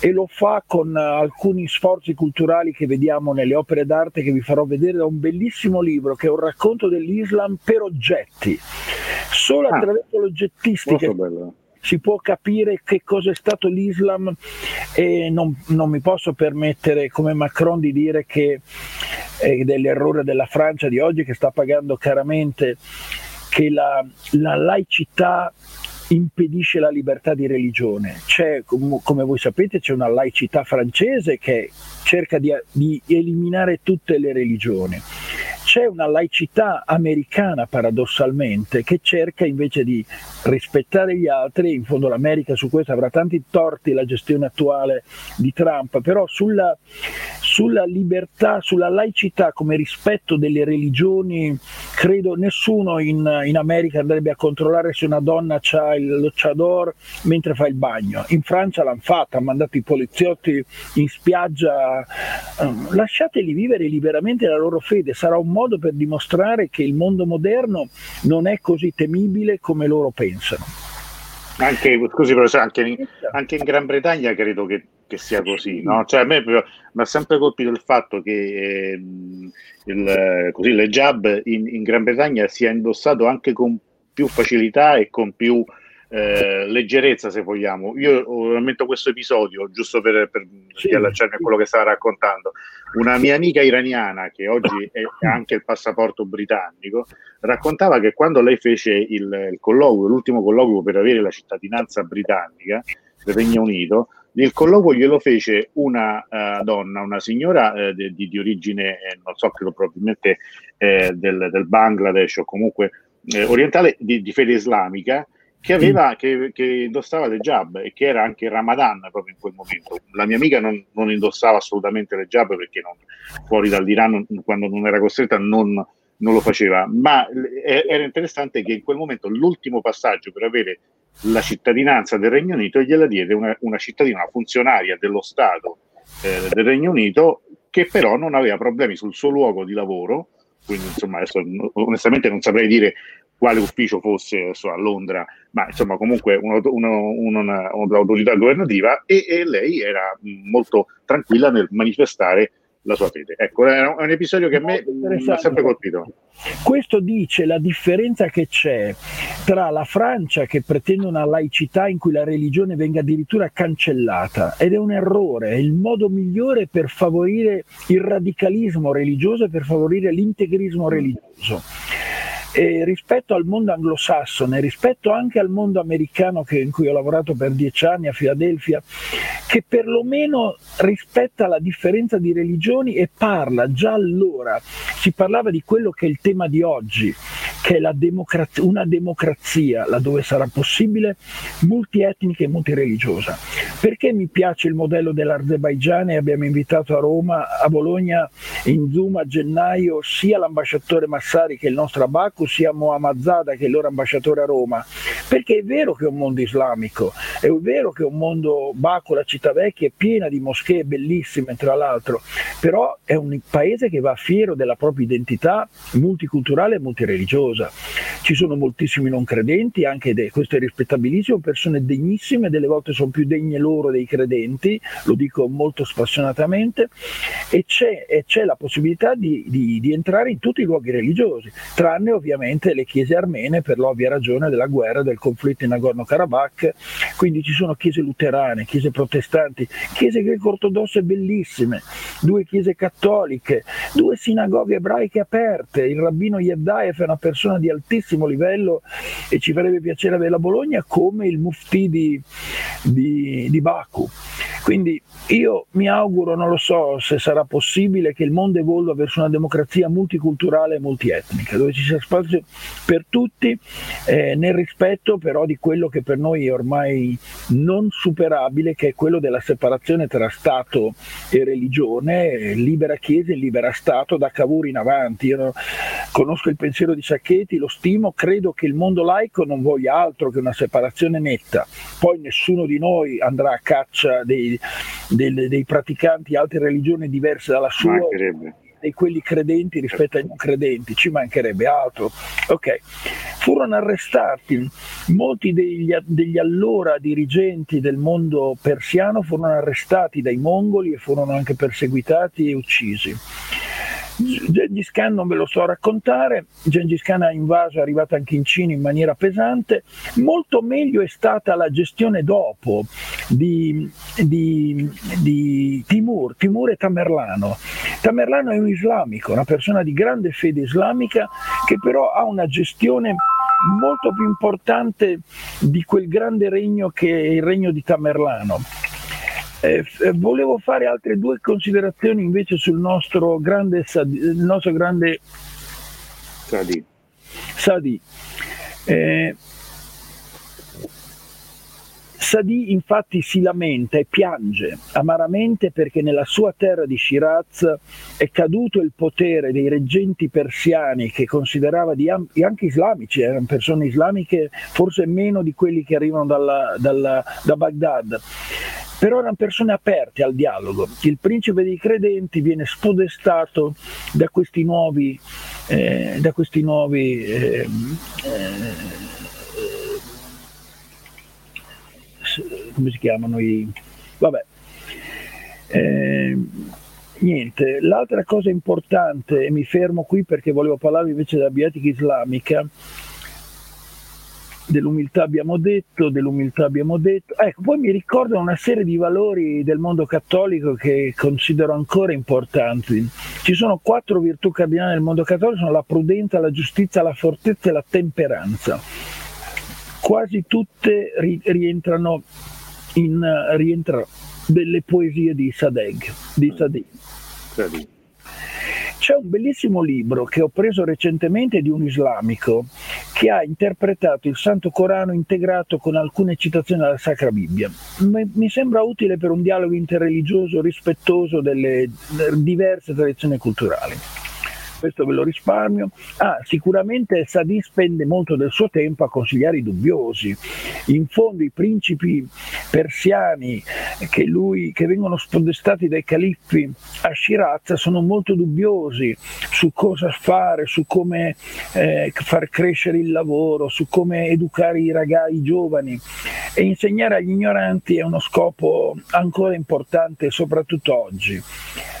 e lo fa con alcuni sforzi culturali che vediamo nelle opere d'arte che vi farò vedere da un bellissimo libro che è un racconto dell'Islam per oggetti. Solo ah, attraverso l'oggettistica si può capire che cosa è stato l'Islam e non, non mi posso permettere come Macron di dire che è dell'errore della Francia di oggi che sta pagando caramente che la, la laicità impedisce la libertà di religione. C'è, come voi sapete, c'è una laicità francese che cerca di, di eliminare tutte le religioni c'è una laicità americana paradossalmente che cerca invece di rispettare gli altri, in fondo l'America su questo avrà tanti torti la gestione attuale di Trump, però sulla, sulla libertà, sulla laicità come rispetto delle religioni, credo nessuno in, in America andrebbe a controllare se una donna ha lo chador mentre fa il bagno. In Francia l'hanno fatta, hanno mandato i poliziotti in spiaggia, lasciateli vivere liberamente la loro fede, sarà un modo per dimostrare che il mondo moderno non è così temibile come loro pensano. Anche, scusi professore, anche in, anche in Gran Bretagna credo che, che sia così, no? cioè, a me mi ha sempre colpito il fatto che eh, il, così, l'hijab in, in Gran Bretagna sia indossato anche con più facilità e con più eh, leggerezza, se vogliamo. Io rammento questo episodio giusto per, per sì. allacciarmi a quello che stava raccontando. Una mia amica iraniana, che oggi è anche il passaporto britannico, raccontava che quando lei fece il, il colloquio, l'ultimo colloquio per avere la cittadinanza britannica del Regno Unito, il colloquio glielo fece una uh, donna, una signora uh, di, di, origine, eh, non so, credo probabilmente eh, del, del, Bangladesh o comunque eh, orientale, di, di, fede islamica, che, aveva, che, che, indossava le jab e che era anche Ramadan proprio in quel momento. La mia amica non, non indossava assolutamente le jab perché non, fuori dall'Iran, quando non era costretta, non, non lo faceva, ma era interessante che in quel momento l'ultimo passaggio per avere la cittadinanza del Regno Unito gliela diede una, una cittadina, una funzionaria dello Stato eh, del Regno Unito che però non aveva problemi sul suo luogo di lavoro, quindi insomma adesso onestamente non saprei dire quale ufficio fosse so, a Londra, ma insomma comunque un'autorità governativa e, e lei era molto tranquilla nel manifestare la sua fede. Ecco, è un episodio che a me mi ha sempre colpito. Questo dice la differenza che c'è tra la Francia che pretende una laicità in cui la religione venga addirittura cancellata ed è un errore, è il modo migliore per favorire il radicalismo religioso e per favorire l'integrismo religioso e rispetto al mondo anglosassone, rispetto anche al mondo americano che, in cui ho lavorato per dieci anni a Filadelfia, che perlomeno rispetta la differenza di religioni e parla già allora, si parlava di quello che è il tema di oggi, che è democrazia, una democrazia laddove sarà possibile multietnica e multireligiosa. Perché mi piace il modello dell'Azerbaigian e abbiamo invitato a Roma, a Bologna in Zoom a gennaio sia l'ambasciatore Massari che il nostro Abacu, sia Mohammad Zada che è loro ambasciatore a Roma? Perché è vero che è un mondo islamico, è vero che è un mondo Baku, la città vecchia, è piena di moschee bellissime tra l'altro, però è un paese che va fiero della propria identità multiculturale e multireligiosa. Ci sono moltissimi non credenti, anche de- questo è rispettabilissimo, persone degnissime, delle volte sono più degne loro dei credenti, lo dico molto spassionatamente, e c'è, e c'è la possibilità di, di, di entrare in tutti i luoghi religiosi, tranne ovviamente le chiese armene per l'ovvia ragione della guerra, del conflitto in Nagorno-Karabakh, quindi ci sono chiese luterane, chiese protestanti, chiese greco-ortodosse bellissime, due chiese cattoliche, due sinagoghe ebraiche aperte, il rabbino Yevdaev è una persona di altissimo livello e ci farebbe piacere avere la Bologna come il mufti di, di, di Baku. Quindi io mi auguro, non lo so se sarà possibile, che il mondo evolva verso una democrazia multiculturale e multietnica, dove ci sia spazio per tutti, eh, nel rispetto però di quello che per noi è ormai non superabile, che è quello della separazione tra Stato e religione, libera Chiesa e libera Stato da Cavour in avanti. Io no, conosco il pensiero di Sacchetti, lo stimo, credo che il mondo laico non voglia altro che una separazione netta. Poi nessuno di noi andrà a caccia dei dei, dei praticanti altre religioni diverse dalla sua di quelli credenti rispetto ai non credenti, ci mancherebbe altro. Ok, furono arrestati molti degli, degli, allora dirigenti del mondo persiano, furono arrestati dai mongoli e furono anche perseguitati e uccisi. Gengis Khan non ve lo so raccontare, Gengis Khan ha invaso, è arrivato anche in Cina in maniera pesante, molto meglio è stata la gestione dopo di, di, di Timur, Timur è Tamerlano. Tamerlano è un islamico, una persona di grande fede islamica che però ha una gestione molto più importante di quel grande regno che è il regno di Tamerlano eh, volevo fare altre due considerazioni invece sul nostro grande, il nostro grande Sadi. Sadi. Eh, Sadi infatti si lamenta e piange amaramente perché nella sua terra di Shiraz è caduto il potere dei reggenti persiani che considerava di anche islamici, erano persone islamiche forse meno di quelli che arrivano dalla, dalla, da Baghdad però erano persone aperte al dialogo. Il principe dei credenti viene spodestato da questi nuovi, eh, da questi nuovi eh, eh, come si chiamano i... vabbè. Eh, niente, l'altra cosa importante, e mi fermo qui perché volevo parlare invece della bioetica islamica, dell'umiltà abbiamo detto, dell'umiltà abbiamo detto. Ecco, poi mi ricordo una serie di valori del mondo cattolico che considero ancora importanti. Ci sono quattro virtù cardinali del mondo cattolico, sono la prudenza, la giustizia, la fortezza e la temperanza. Quasi tutte rientrano in rientrano delle poesie di Sadegh, di Sadi. Sadi. C'è un bellissimo libro che ho preso recentemente di un islamico che ha interpretato il Santo Corano integrato con alcune citazioni dalla Sacra Bibbia. Mi sembra utile per un dialogo interreligioso rispettoso delle diverse tradizioni culturali questo ve lo risparmio. Ah, sicuramente Sadi spende molto del suo tempo a consigliare i dubbiosi. In fondo i principi persiani che, lui, che vengono spodestati dai califfi a Shiraz sono molto dubbiosi su cosa fare, su come eh, far crescere il lavoro, su come educare i ragazzi, i giovani e insegnare agli ignoranti è uno scopo ancora importante soprattutto oggi.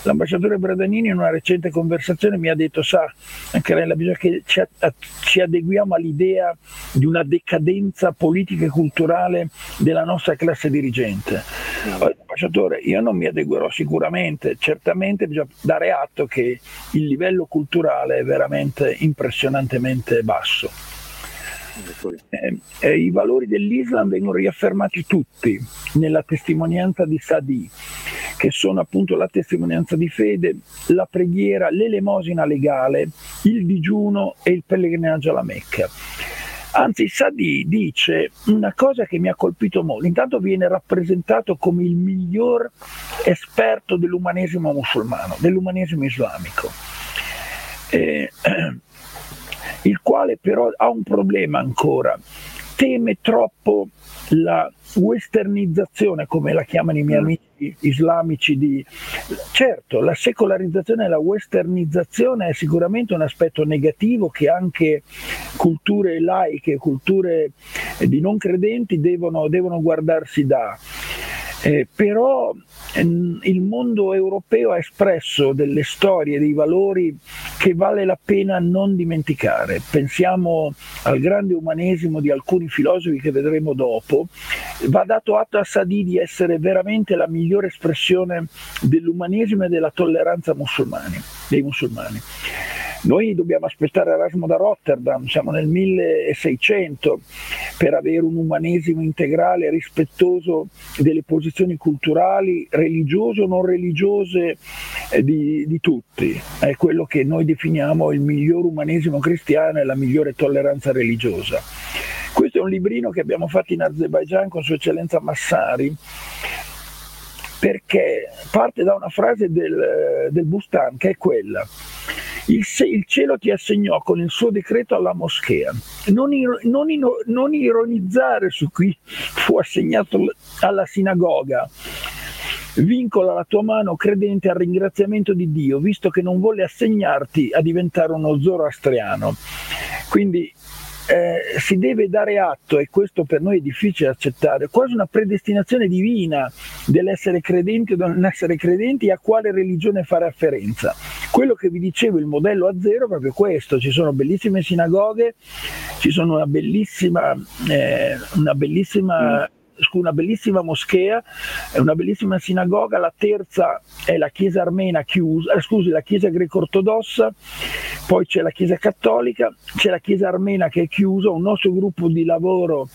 L'ambasciatore Bradanini in una recente conversazione mi ha detto, sa, Ancarella, bisogna che ci, ci adeguiamo all'idea di una decadenza politica e culturale della nostra classe dirigente. Ambasciatore, io non mi adeguerò sicuramente, certamente bisogna dare atto che il livello culturale è veramente impressionantemente basso. Eh, eh, I valori dell'Islam vengono riaffermati tutti nella testimonianza di Sadi che sono appunto la testimonianza di fede, la preghiera, l'elemosina legale, il digiuno e il pellegrinaggio alla Mecca. Anzi, Sadi dice una cosa che mi ha colpito molto. Intanto viene rappresentato come il miglior esperto dell'umanesimo musulmano, dell'umanesimo islamico, eh, il quale però ha un problema ancora. Teme troppo la westernizzazione, come la chiamano i miei mm. amici islamici, di... certo la secolarizzazione e la westernizzazione è sicuramente un aspetto negativo che anche culture laiche, culture di non credenti devono, devono guardarsi da. Eh, però ehm, il mondo europeo ha espresso delle storie, dei valori che vale la pena non dimenticare. Pensiamo al grande umanesimo di alcuni filosofi che vedremo dopo. Va dato atto a Sadi di essere veramente la migliore espressione dell'umanesimo e della tolleranza musulmani, dei musulmani. Noi dobbiamo aspettare Erasmo da Rotterdam, siamo nel 1600, per avere un umanesimo integrale rispettoso delle posizioni culturali, religiose o non religiose eh, di, di tutti. È quello che noi definiamo il miglior umanesimo cristiano e la migliore tolleranza religiosa. Questo è un librino che abbiamo fatto in Azerbaijan con Sua Eccellenza Massari perché parte da una frase del, del Bustan che è quella il, il, cielo ti assegnò con il suo decreto alla moschea. Non, non, non ironizzare su chi fu assegnato alla sinagoga vincola la tua mano credente al ringraziamento di Dio, visto che non vuole assegnarti a diventare uno zoroastriano. Quindi eh, si deve dare atto, e questo per noi è difficile accettare, quasi una predestinazione divina dell'essere credenti o non essere credenti a quale religione fare afferenza. Quello che vi dicevo, il modello a zero è proprio questo, ci sono bellissime sinagoghe, ci sono una bellissima, eh, una bellissima mm una bellissima moschea, una bellissima sinagoga, la terza è la chiesa armena chiusa, eh, scusi, la chiesa greco-ortodossa, poi c'è la chiesa cattolica, c'è la chiesa armena che è chiusa, un nostro gruppo di lavoro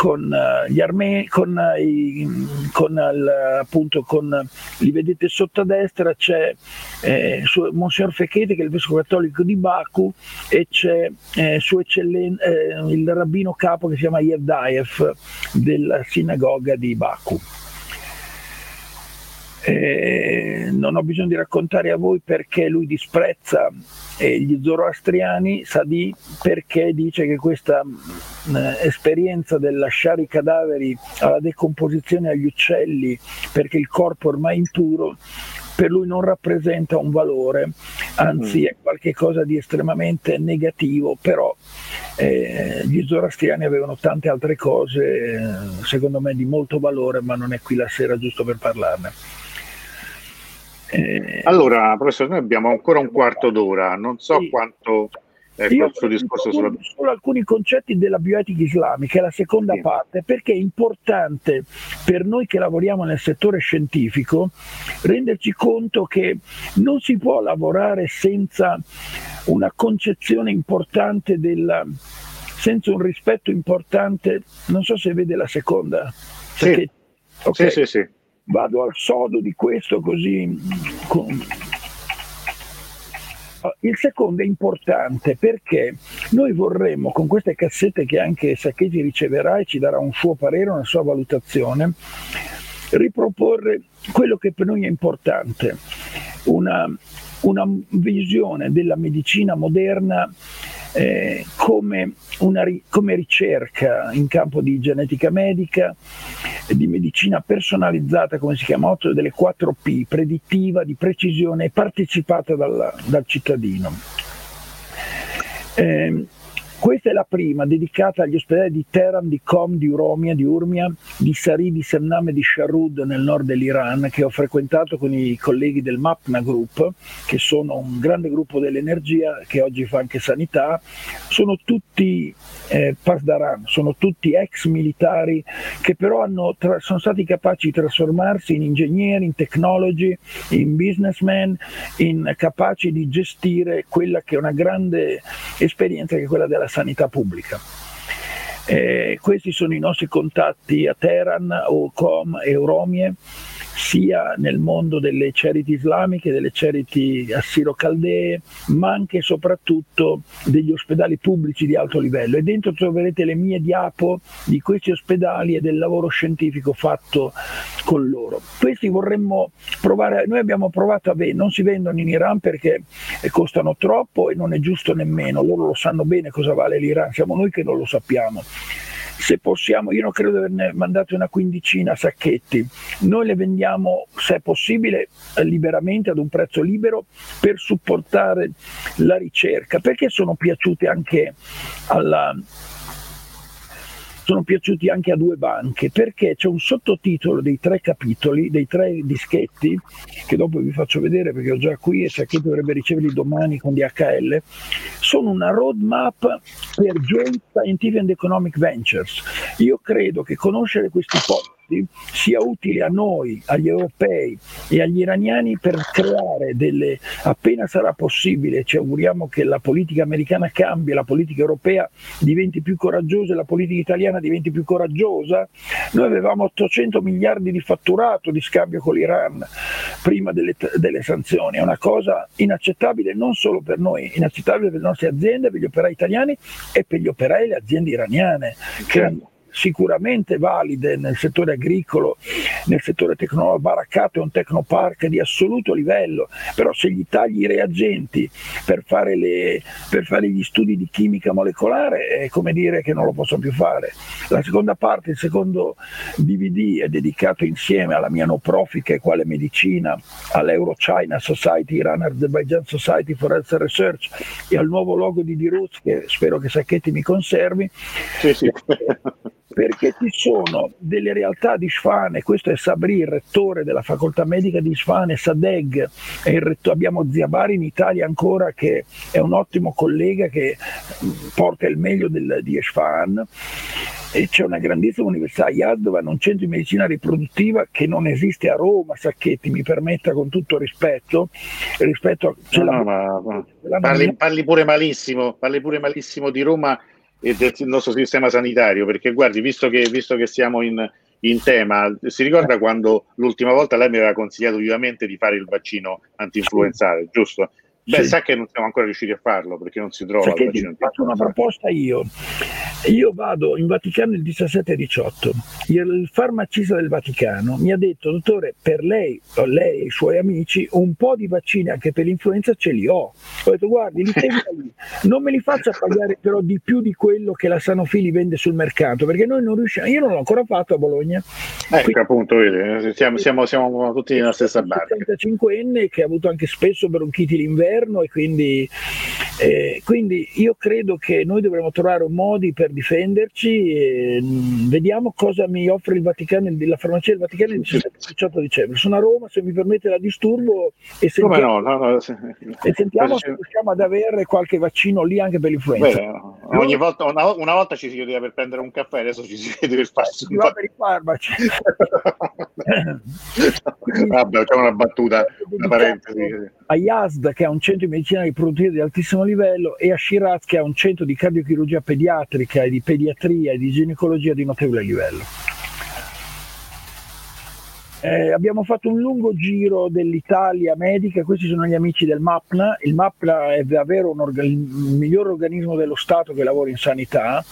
con uh, gli armeni, con, uh, i, con il, appunto con, li vedete sotto a destra c'è eh, Monsignor Fechete che è il vescovo cattolico di Baku e c'è eh, Sua Eccellenza, eh, il rabbino capo che si chiama Yevdaev della sinagoga di Baku. Eh, non ho bisogno di raccontare a voi perché lui disprezza eh, gli zoroastriani, Sadi perché dice che questa eh, esperienza del lasciare i cadaveri alla decomposizione agli uccelli perché il corpo ormai è impuro per lui non rappresenta un valore, anzi mm. è qualcosa di estremamente negativo, però eh, gli zoroastriani avevano tante altre cose, secondo me di molto valore, ma non è qui la sera giusto per parlarne. Eh, allora, professore, noi abbiamo ancora un quarto d'ora, non so sì. quanto Ecco, Io il discorso sulla... solo alcuni concetti della bioetica islamica, è la seconda sì. parte, perché è importante per noi che lavoriamo nel settore scientifico renderci conto che non si può lavorare senza una concezione importante del senza un rispetto importante, non so se vede la seconda. Perché, sì. Okay, sì, sì, Vado al sodo di questo così. Con, il secondo è importante perché noi vorremmo con queste cassette che anche Sacchetti riceverà e ci darà un suo parere, una sua valutazione, riproporre quello che per noi è importante, una, una visione della medicina moderna eh, come, una, come ricerca in campo di genetica medica, di medicina personalizzata, come si chiama, 8 delle 4 P, predittiva, di precisione e partecipata dal, dal cittadino. Eh, questa è la prima, dedicata agli ospedali di Teheran, di Qom, di Uromia, di Urmia, di Sari, di Semnam e di Sharud nel nord dell'Iran, che ho frequentato con i colleghi del MAPNA Group, che sono un grande gruppo dell'energia che oggi fa anche sanità. Sono tutti eh, Pasdaran, sono tutti ex militari che però tra- sono stati capaci di trasformarsi in ingegneri, in technology, in businessmen, in capaci di gestire quella che è una grande esperienza che è quella della sanità pubblica. Eh, questi sono i nostri contatti a Teheran, Ocom e Euromie sia nel mondo delle charity islamiche, delle charity assiro-caldee, ma anche e soprattutto degli ospedali pubblici di alto livello. E dentro troverete le mie diapo di questi ospedali e del lavoro scientifico fatto con loro. Questi vorremmo provare, noi abbiamo provato a vendere, non si vendono in Iran perché costano troppo e non è giusto nemmeno, loro lo sanno bene cosa vale l'Iran, siamo noi che non lo sappiamo se possiamo, io non credo di averne mandate una quindicina sacchetti, noi le vendiamo se è possibile liberamente ad un prezzo libero per supportare la ricerca, perché sono piaciute anche alla, sono piaciuti anche a due banche perché c'è un sottotitolo dei tre capitoli, dei tre dischetti, che dopo vi faccio vedere perché ho già qui e Sacchetti dovrebbe riceverli domani con DHL, sono una roadmap per Joint Scientific and Economic Ventures. Io credo che conoscere questi posti Uniti sia utile a noi, agli europei e agli iraniani per creare delle, appena sarà possibile, ci auguriamo che la politica americana cambi, la politica europea diventi più coraggiosa e la politica italiana diventi più coraggiosa. Noi avevamo 800 miliardi di fatturato di scambio con l'Iran prima delle, delle sanzioni, è una cosa inaccettabile non solo per noi, inaccettabile per le nostre aziende, per gli operai italiani e per gli operai e le aziende iraniane che hanno sicuramente valide nel settore agricolo, nel settore tecnologico, Baraccato è un tecnopark di assoluto livello, però se gli tagli i reagenti per fare, le, per fare gli studi di chimica molecolare è come dire che non lo possono più fare. La seconda parte, il secondo DVD è dedicato insieme alla mia no profit che è quale medicina, all'Euro-China Society, Iran Azerbaijan Society for Health Research e al nuovo logo di Diruz che spero che Sacchetti mi conservi. Sì, sì perché ci sono delle realtà di Sfan, e questo è Sabri, il rettore della facoltà medica di Sfan, e Sadeg, retto, abbiamo Ziabari in Italia ancora che è un ottimo collega che porta il meglio del, di Sfan e c'è una grandissima università a Yadova, un centro di medicina riproduttiva che non esiste a Roma, Sacchetti, mi permetta con tutto rispetto, rispetto a, no, la, ma, ma, parli, parli, pure malissimo, parli pure malissimo di Roma e del nostro sistema sanitario, perché guardi, visto che, visto che siamo in, in, tema, si ricorda quando l'ultima volta lei mi aveva consigliato vivamente di fare il vaccino anti-influenzale, giusto? Beh, sì. sa che non siamo ancora riusciti a farlo perché non si trova perché il vaccino. Faccio una proposta io. Io vado in Vaticano il 17 e 18. Il farmacista del Vaticano mi ha detto, dottore, per lei, lei e i suoi amici, un po' di vaccini anche per l'influenza ce li ho. Ho detto, guardi, li tenga lì. Non me li faccia pagare però di più di quello che la Sanofi li vende sul mercato, perché noi non riusciamo. Io non l'ho ancora fatto a Bologna. Ecco, Quindi, appunto, vedi, siamo, siamo, siamo tutti nella stessa barca. 75enne che ha avuto anche spesso bronchiti l'inverno e quindi Eh, quindi io credo che noi dovremmo trovare modi per difenderci e mh, vediamo cosa mi offre il Vaticano, la farmacia del Vaticano il 17-18 dicembre. Sono a Roma, se mi permette la disturbo e sentiamo, no, no, no, se, e sentiamo se riusciamo ad avere qualche vaccino lì anche per l'influenza. Beh, ogni volta, una, una, volta ci si chiudeva per prendere un caffè, adesso ci si vede per farsi un po'. per i farmaci. Vabbè, facciamo una battuta, una parentesi. A Yazd, che è un centro di medicina riproduttiva di altissimo livello, e a Shiraz, che è un centro di cardiochirurgia pediatrica e di pediatria e di ginecologia di notevole livello. Eh, abbiamo fatto un lungo giro dell'Italia medica, questi sono gli amici del MAPNA, il MAPNA è davvero orga- il miglior organismo dello Stato che lavora in sanità,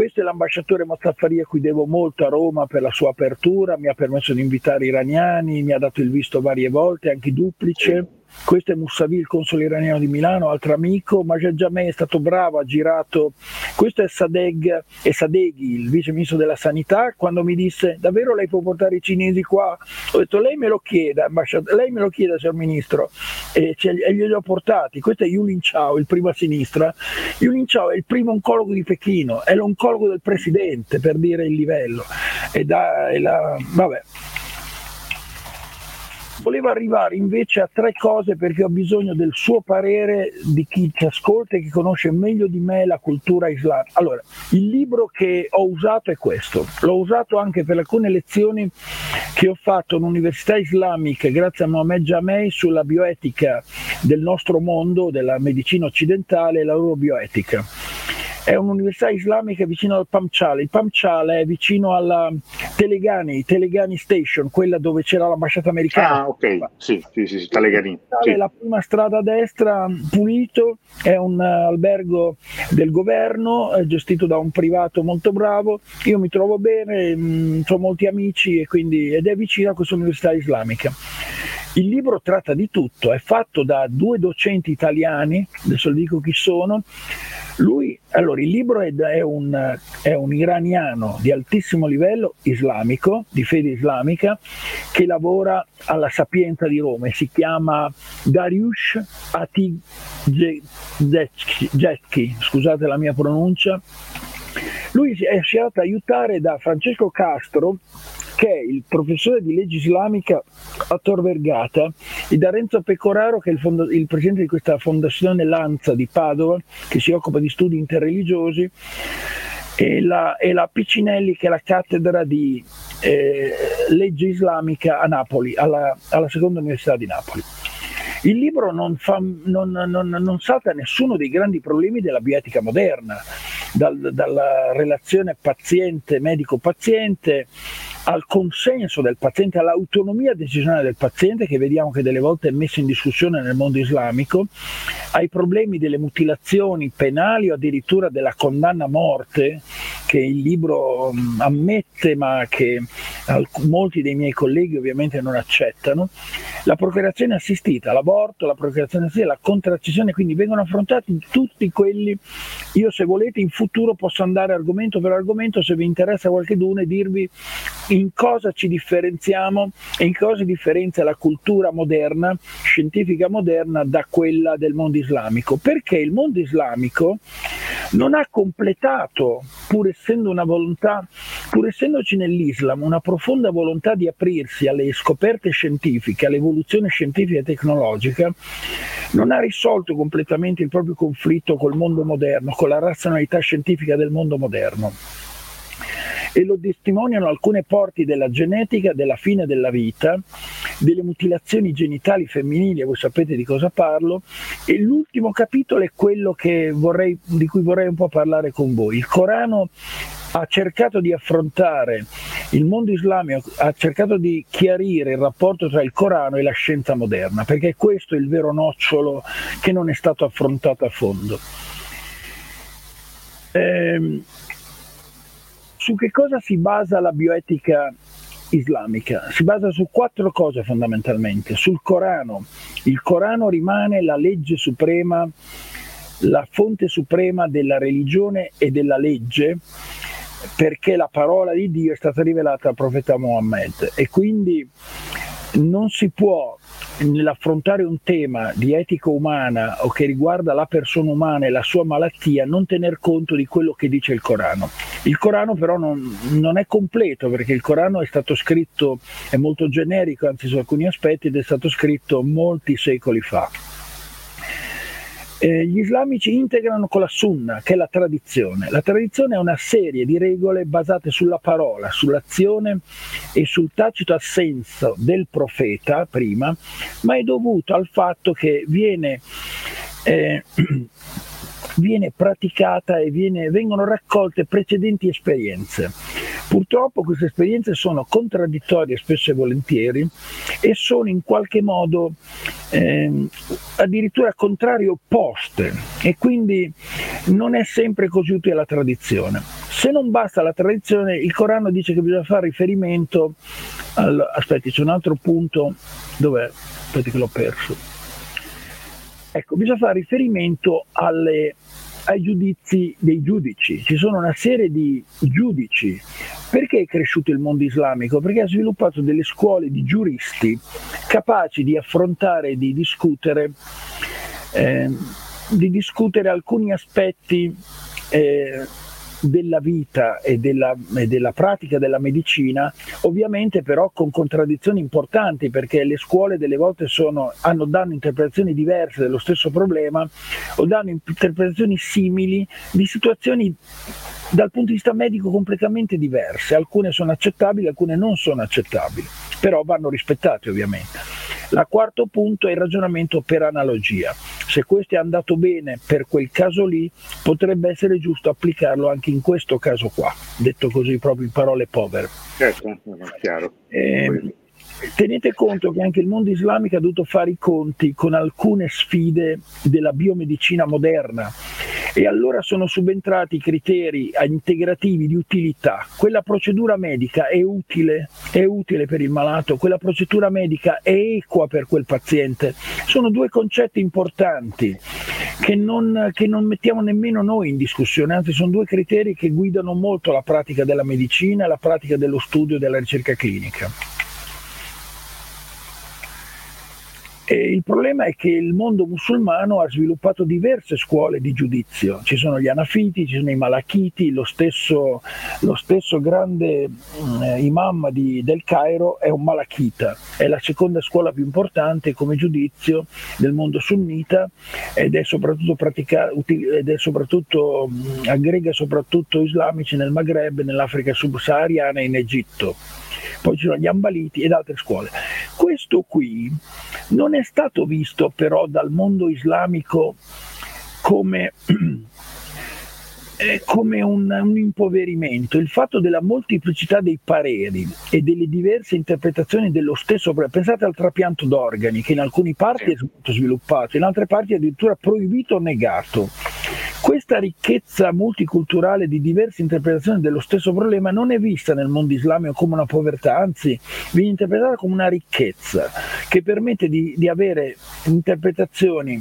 questo è l'ambasciatore Mazzaffari a cui devo molto a Roma per la sua apertura, mi ha permesso di invitare iraniani, mi ha dato il visto varie volte, anche duplice. Questo è Moussavi, il console iraniano di Milano, altro amico. Majed Jameh è stato bravo, ha girato. Questo è Sadegh e Sadeghi, il vice ministro della sanità, quando mi disse davvero lei può portare i cinesi qua? Ho detto lei me lo chieda, lei me lo chieda, signor ministro. E, e glieli ho portati. Questo è Yulin Chao, il primo a sinistra. Yulin Chao è il primo oncologo di Pechino, è l'oncologo del presidente, per dire il livello. E da, e la, vabbè. Volevo arrivare invece a tre cose perché ho bisogno del suo parere di chi ci ascolta e che conosce meglio di me la cultura islamica. Allora, il libro che ho usato è questo. L'ho usato anche per alcune lezioni che ho fatto all'Università Islamica grazie a Mohamed Jamei sulla bioetica del nostro mondo, della medicina occidentale e la loro bioetica è un'università islamica vicino al Pamciale. Il Pamciale è vicino alla Telegani, Telegani Station, quella dove c'era l'ambasciata americana. Ah, ok, sì, sì, sì, sì Telegani. Sì. La prima strada a destra, pulito, è un uh, albergo del governo, è gestito da un privato molto bravo. Io mi trovo bene, mh, mm, ho molti amici e quindi, ed è vicino a questa università islamica. Il libro tratta di tutto, è fatto da due docenti italiani, adesso dico chi sono. Lui, allora, il libro è, è, un, è, un, iraniano di altissimo livello islamico, di fede islamica, che lavora alla Sapienza di Roma e si chiama Dariush Atijetski, scusate la mia pronuncia. Lui è stato aiutare da Francesco Castro, che è il professore di legge islamica a Tor Vergata e da Renzo Pecoraro che è il, fondo, il presidente di questa fondazione Lanza di Padova che si occupa di studi interreligiosi e la, e la Piccinelli che è la cattedra di eh, legge islamica a Napoli, alla, alla seconda università di Napoli. Il libro non, fa, non, non, non, salta nessuno dei grandi problemi della bioetica moderna, dal, dalla relazione paziente-medico-paziente al consenso del paziente, all'autonomia decisionale del paziente, che vediamo che delle volte è messa in discussione nel mondo islamico, ai problemi delle mutilazioni penali o addirittura della condanna a morte, che il libro mm, ammette ma che molti dei miei colleghi ovviamente non accettano, la procreazione assistita, l'aborto, la procreazione assistita, la contraccessione, quindi vengono affrontati tutti quelli, io se volete in futuro posso andare argomento per argomento, se vi interessa qualcheduno e dirvi in cosa ci differenziamo e in cosa differenzia la cultura moderna, scientifica moderna, da quella del mondo islamico. Perché il mondo islamico non ha completato, pur essendo una volontà, pur essendoci nell'Islam una profonda volontà di aprirsi alle scoperte scientifiche, all'evoluzione scientifica e tecnologica, non ha risolto completamente il proprio conflitto col mondo moderno, con la razionalità scientifica del mondo moderno e lo testimoniano alcune porti della genetica, della fine della vita, delle mutilazioni genitali femminili, voi sapete di cosa parlo, e l'ultimo capitolo è quello vorrei, di cui vorrei un po' parlare con voi. Il Corano ha cercato di affrontare il mondo islamico, ha cercato di chiarire il rapporto tra il Corano e la scienza moderna, perché questo è il vero nocciolo che non è stato affrontato a fondo. Eh, su che cosa si basa la bioetica islamica? Si basa su quattro cose fondamentalmente. Sul Corano. Il Corano rimane la legge suprema, la fonte suprema della religione e della legge perché la parola di Dio è stata rivelata al profeta Mohammed e quindi non si può nell'affrontare un tema di etica umana o che riguarda la persona umana e la sua malattia non tener conto di quello che dice il Corano. Il Corano però non, non è completo perché il Corano è stato scritto, è molto generico anzi su alcuni aspetti ed è stato scritto molti secoli fa. Eh, gli islamici integrano con la sunna, che è la tradizione. La tradizione è una serie di regole basate sulla parola, sull'azione e sul tacito assenso del profeta prima, ma è dovuto al fatto che viene eh, viene praticata e viene, vengono raccolte precedenti esperienze. Purtroppo queste esperienze sono contraddittorie spesso e volentieri e sono in qualche modo eh, addirittura contrarie opposte e quindi non è sempre così utile la tradizione. Se non basta la tradizione, il Corano dice che bisogna fare riferimento al... aspetti, c'è un altro punto, dov'è? Aspetti che l'ho perso Ecco, bisogna fare riferimento alle, ai giudizi dei giudici. Ci sono una serie di giudici. Perché è cresciuto il mondo islamico? Perché ha sviluppato delle scuole di giuristi capaci di affrontare di discutere, eh, di discutere alcuni aspetti eh, della vita e della, e della, pratica della medicina, ovviamente però con contraddizioni importanti perché le scuole delle volte sono, hanno, danno interpretazioni diverse dello stesso problema o danno interpretazioni simili di situazioni dal punto di vista medico completamente diverse, alcune sono accettabili, alcune non sono accettabili, però vanno rispettate ovviamente. Il quarto punto è il ragionamento per analogia. Se questo è andato bene per quel caso lì, potrebbe essere giusto applicarlo anche in questo caso qua, detto così proprio in parole povere. Certo, chiaro. Eh, Tenete conto che anche il mondo islamico ha dovuto fare i conti con alcune sfide della biomedicina moderna e allora sono subentrati criteri integrativi di utilità. Quella procedura medica è utile, è utile per il malato, quella procedura medica è equa per quel paziente. Sono due concetti importanti che non, che non mettiamo nemmeno noi in discussione, anzi sono due criteri che guidano molto la pratica della medicina e la pratica dello studio e della ricerca clinica. E il problema è che il mondo musulmano ha sviluppato diverse scuole di giudizio, ci sono gli anafiti, ci sono i malachiti, lo stesso, lo stesso grande eh, imam di, del Cairo è un malachita, è la seconda scuola più importante come giudizio del mondo sunnita ed è soprattutto, pratica, ed è soprattutto aggrega soprattutto islamici nel Maghreb, nell'Africa subsahariana e in Egitto poi ci sono gli ambaliti ed altre scuole. Questo qui non è stato visto però dal mondo islamico come come un, un, impoverimento. Il fatto della molteplicità dei pareri e delle diverse interpretazioni dello stesso, pensate al trapianto d'organi che in alcune parti è molto sviluppato, in altre parti è addirittura proibito o negato. Questa ricchezza multiculturale di diverse interpretazioni dello stesso problema non è vista nel mondo islamico come una povertà, anzi viene interpretata come una ricchezza che permette di, di avere interpretazioni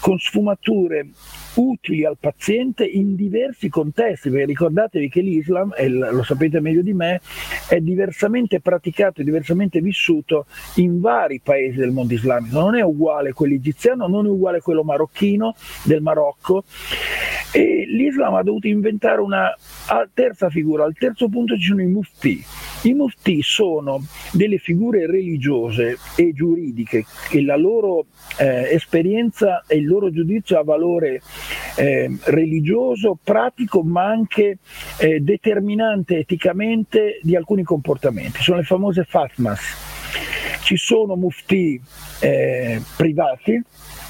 con sfumature utili al paziente in diversi contesti, perché ricordatevi che l'Islam, e lo sapete meglio di me, è diversamente praticato e diversamente vissuto in vari paesi del mondo islamico, non è uguale quello egiziano, non è uguale quello marocchino del Marocco. E l'Islam ha dovuto inventare una terza figura, al terzo punto ci sono i mufti. I mufti sono delle figure religiose e giuridiche e la loro eh, esperienza e il loro giudizio ha valore eh, religioso, pratico, ma anche eh, determinante eticamente di alcuni comportamenti. Sono le famose Fatmas. Ci sono mufti eh, privati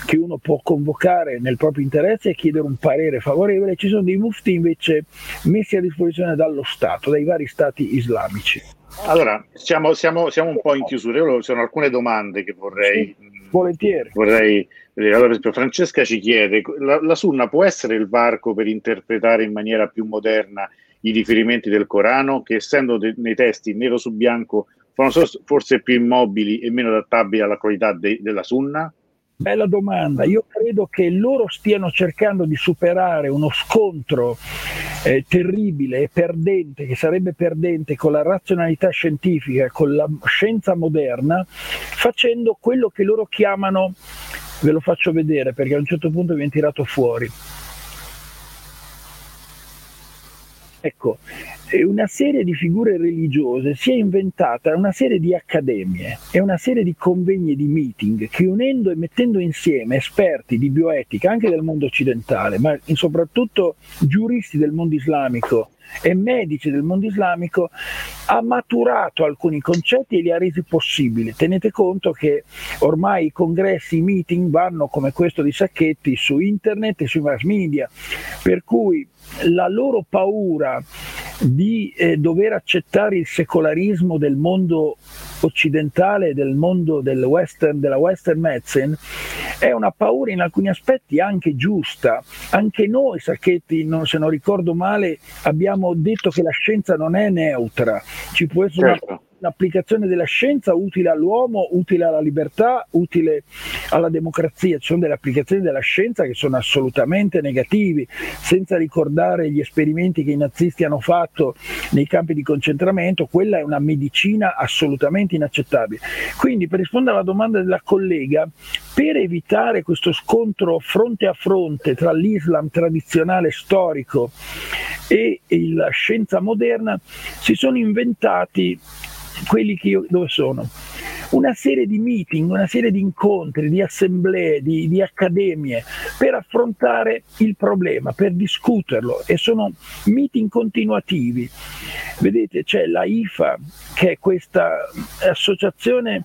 che uno può convocare nel proprio interesse e chiedere un parere favorevole, ci sono dei mufti invece messi a disposizione dallo Stato, dai vari stati islamici. Allora, siamo, siamo, siamo un po' in chiusura, io ci sono alcune domande che vorrei... Sì, volentieri. Vorrei vedere. Allora, Francesca ci chiede, la, la Sunna può essere il varco per interpretare in maniera più moderna i riferimenti del Corano, che essendo de- nei testi nero su bianco sono forse più immobili e meno adattabili alla qualità de- della Sunna? Bella domanda. Io credo che loro stiano cercando di superare uno scontro eh, terribile e perdente, che sarebbe perdente con la razionalità scientifica, con la scienza moderna, facendo quello che loro chiamano, ve lo faccio vedere perché a un certo punto viene tirato fuori. Ecco, una serie di figure religiose si è inventata una serie di accademie e una serie di convegni e di meeting che unendo e mettendo insieme esperti di bioetica anche del mondo occidentale, ma soprattutto giuristi del mondo islamico e medici del mondo islamico ha maturato alcuni concetti e li ha resi possibili. Tenete conto che ormai i congressi, i meeting vanno come questo di Sacchetti su internet e sui mass media, per cui la loro paura di eh, dover accettare il secolarismo del mondo occidentale, del mondo del western, della western medicine, è una paura in alcuni aspetti anche giusta. Anche noi, Sacchetti, non, se non ricordo male, abbiamo detto che la scienza non è neutra, ci può essere certo. una l'applicazione della scienza utile all'uomo, utile alla libertà, utile alla democrazia. Ci sono delle applicazioni della scienza che sono assolutamente negativi, senza ricordare gli esperimenti che i nazisti hanno fatto nei campi di concentramento, quella è una medicina assolutamente inaccettabile. Quindi per rispondere alla domanda della collega, per evitare questo scontro fronte a fronte tra l'Islam tradizionale storico e la scienza moderna, si sono inventati quelli che io dove sono. Una serie di meeting, una serie di incontri, di assemblee, di, di accademie per affrontare il problema, per discuterlo e sono meeting continuativi. Vedete, c'è la IFA, che è questa associazione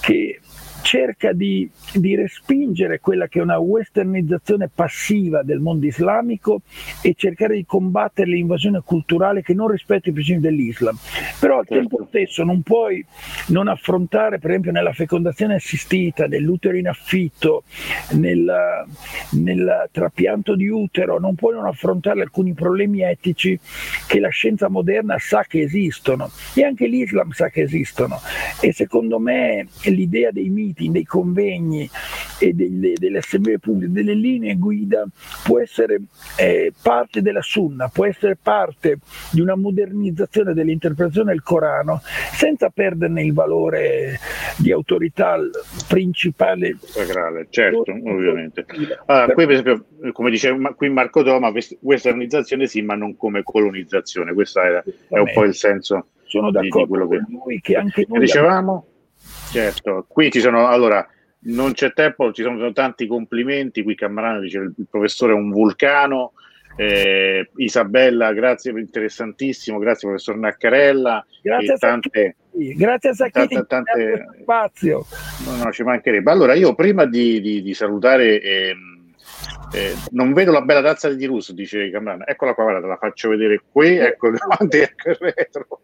che cerca di, di, respingere quella che è una westernizzazione passiva del mondo islamico e cercare di combattere l'invasione culturale che non rispetta i principi dell'Islam. Però al certo. tempo stesso non puoi non affrontare, per esempio, nella fecondazione assistita, nell'utero in affitto, nel, nel trapianto di utero, non puoi non affrontare alcuni problemi etici che la scienza moderna sa che esistono e anche l'Islam sa che esistono. E secondo me l'idea dei miti meeting, dei convegni e delle, delle assemblee pubbliche, delle linee guida può essere eh, parte della sunna, può essere parte di una modernizzazione dell'interpretazione del Corano senza perderne il valore di autorità principale. Sacrale, certo, ovviamente. Allora, qui per esempio, come diceva qui Marco Toma, westernizzazione sì, ma non come colonizzazione, questo è, è un po' il senso. Sono d'accordo di, di quello che... con lui che anche noi... Dicevamo? Certo, qui ci sono, allora, non c'è tempo, ci sono tanti complimenti, qui Camarano dice il, professore è un vulcano, eh, Isabella, grazie, interessantissimo, grazie professor Naccarella. Grazie a tante, grazie a Sacchetti, tante, tante, spazio. No, no, ci mancherebbe. Allora, io prima di, di, di salutare... Eh, eh, non vedo la bella tazza di Russo, dice Camarano. Eccola qua, guarda, te la faccio vedere qui, ecco davanti, ecco il retro.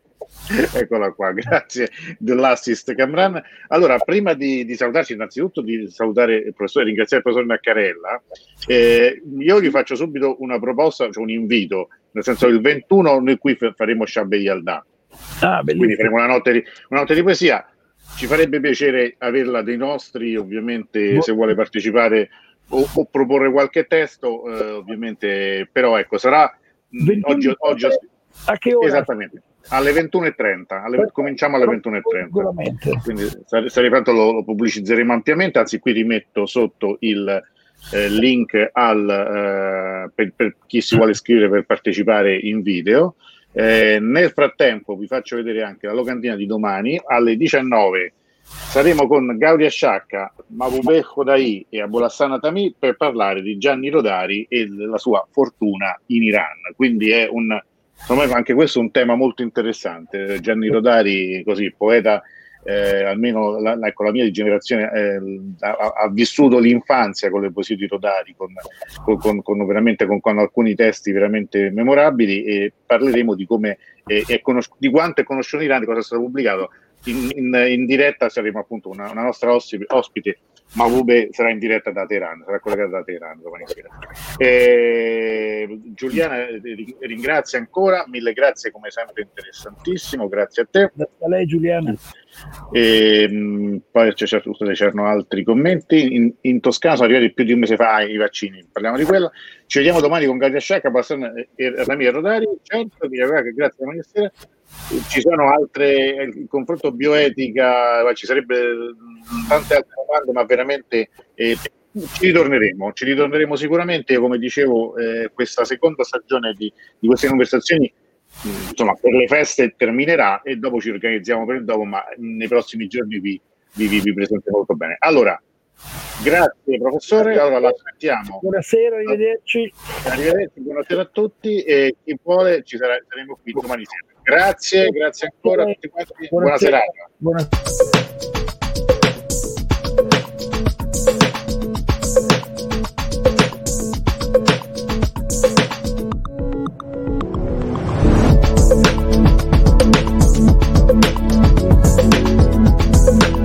Eccola qua, grazie dell'assist Camran. Allora, prima di, di, salutarci, innanzitutto di salutare il professore, ringraziare il professor Maccarella, eh, io gli faccio subito una proposta, cioè un invito, nel senso che il 21 noi qui faremo Shabbe Yalda. Ah, quindi faremo una notte, di, una notte di poesia. Ci farebbe piacere averla dei nostri, ovviamente, se vuole partecipare o, o proporre qualche testo, eh, ovviamente, però ecco, sarà oggi, oggi a che ora? Esattamente alle 21.30, alle, cominciamo alle 21.30. Quindi sarei pronto, lo, lo, pubblicizzeremo ampiamente, anzi qui rimetto sotto il eh, link al, eh, per, per, chi si vuole iscrivere per partecipare in video. Eh, nel frattempo vi faccio vedere anche la locandina di domani alle 19 saremo con Gaudia Sciacca, Mabube Dai e Abolassana Tami per parlare di Gianni Rodari e della sua fortuna in Iran. Quindi è un anche questo è un tema molto interessante. Gianni Rodari, così, poeta, eh, almeno la, ecco, la, mia generazione eh, ha, ha, vissuto l'infanzia con le poesie di Rodari, con, con, con, con alcuni testi veramente memorabili e parleremo di come eh, è conosc- di quanto è conosciuto in Iran, di cosa è stato pubblicato. In, in, in diretta saremo appunto una, una nostra ospite, ospite Mahbube sarà in diretta da Teheran, sarà collegata da Teheran domani sera. Eh, Giuliana ringrazia ancora, mille grazie come sempre interessantissimo, grazie a te. Grazie a lei Giuliana. E, mh, poi c'erano altri commenti. In, in, Toscana sono arrivati più di un mese fa i vaccini, parliamo di quello. Ci vediamo domani con Gaia Sciacca, e Ramiro Rodari. Certo, grazie alla Ministera ci sono altre, il confronto bioetica, ci sarebbe tante altre domande, ma veramente eh, ci ritorneremo, ci ritorneremo sicuramente, come dicevo, eh, questa seconda stagione di, di queste conversazioni insomma, per le feste terminerà e dopo ci organizziamo per il dopo, ma nei prossimi giorni vi, vi, vi, vi presenterò molto bene. Allora, Grazie professore, allora la aspettiamo. Buonasera, arrivederci. Arrivederci, buonasera a tutti e chi vuole ci sarà, saremo qui domani sera. Grazie, grazie ancora a tutti quanti. Buona serata. Buona...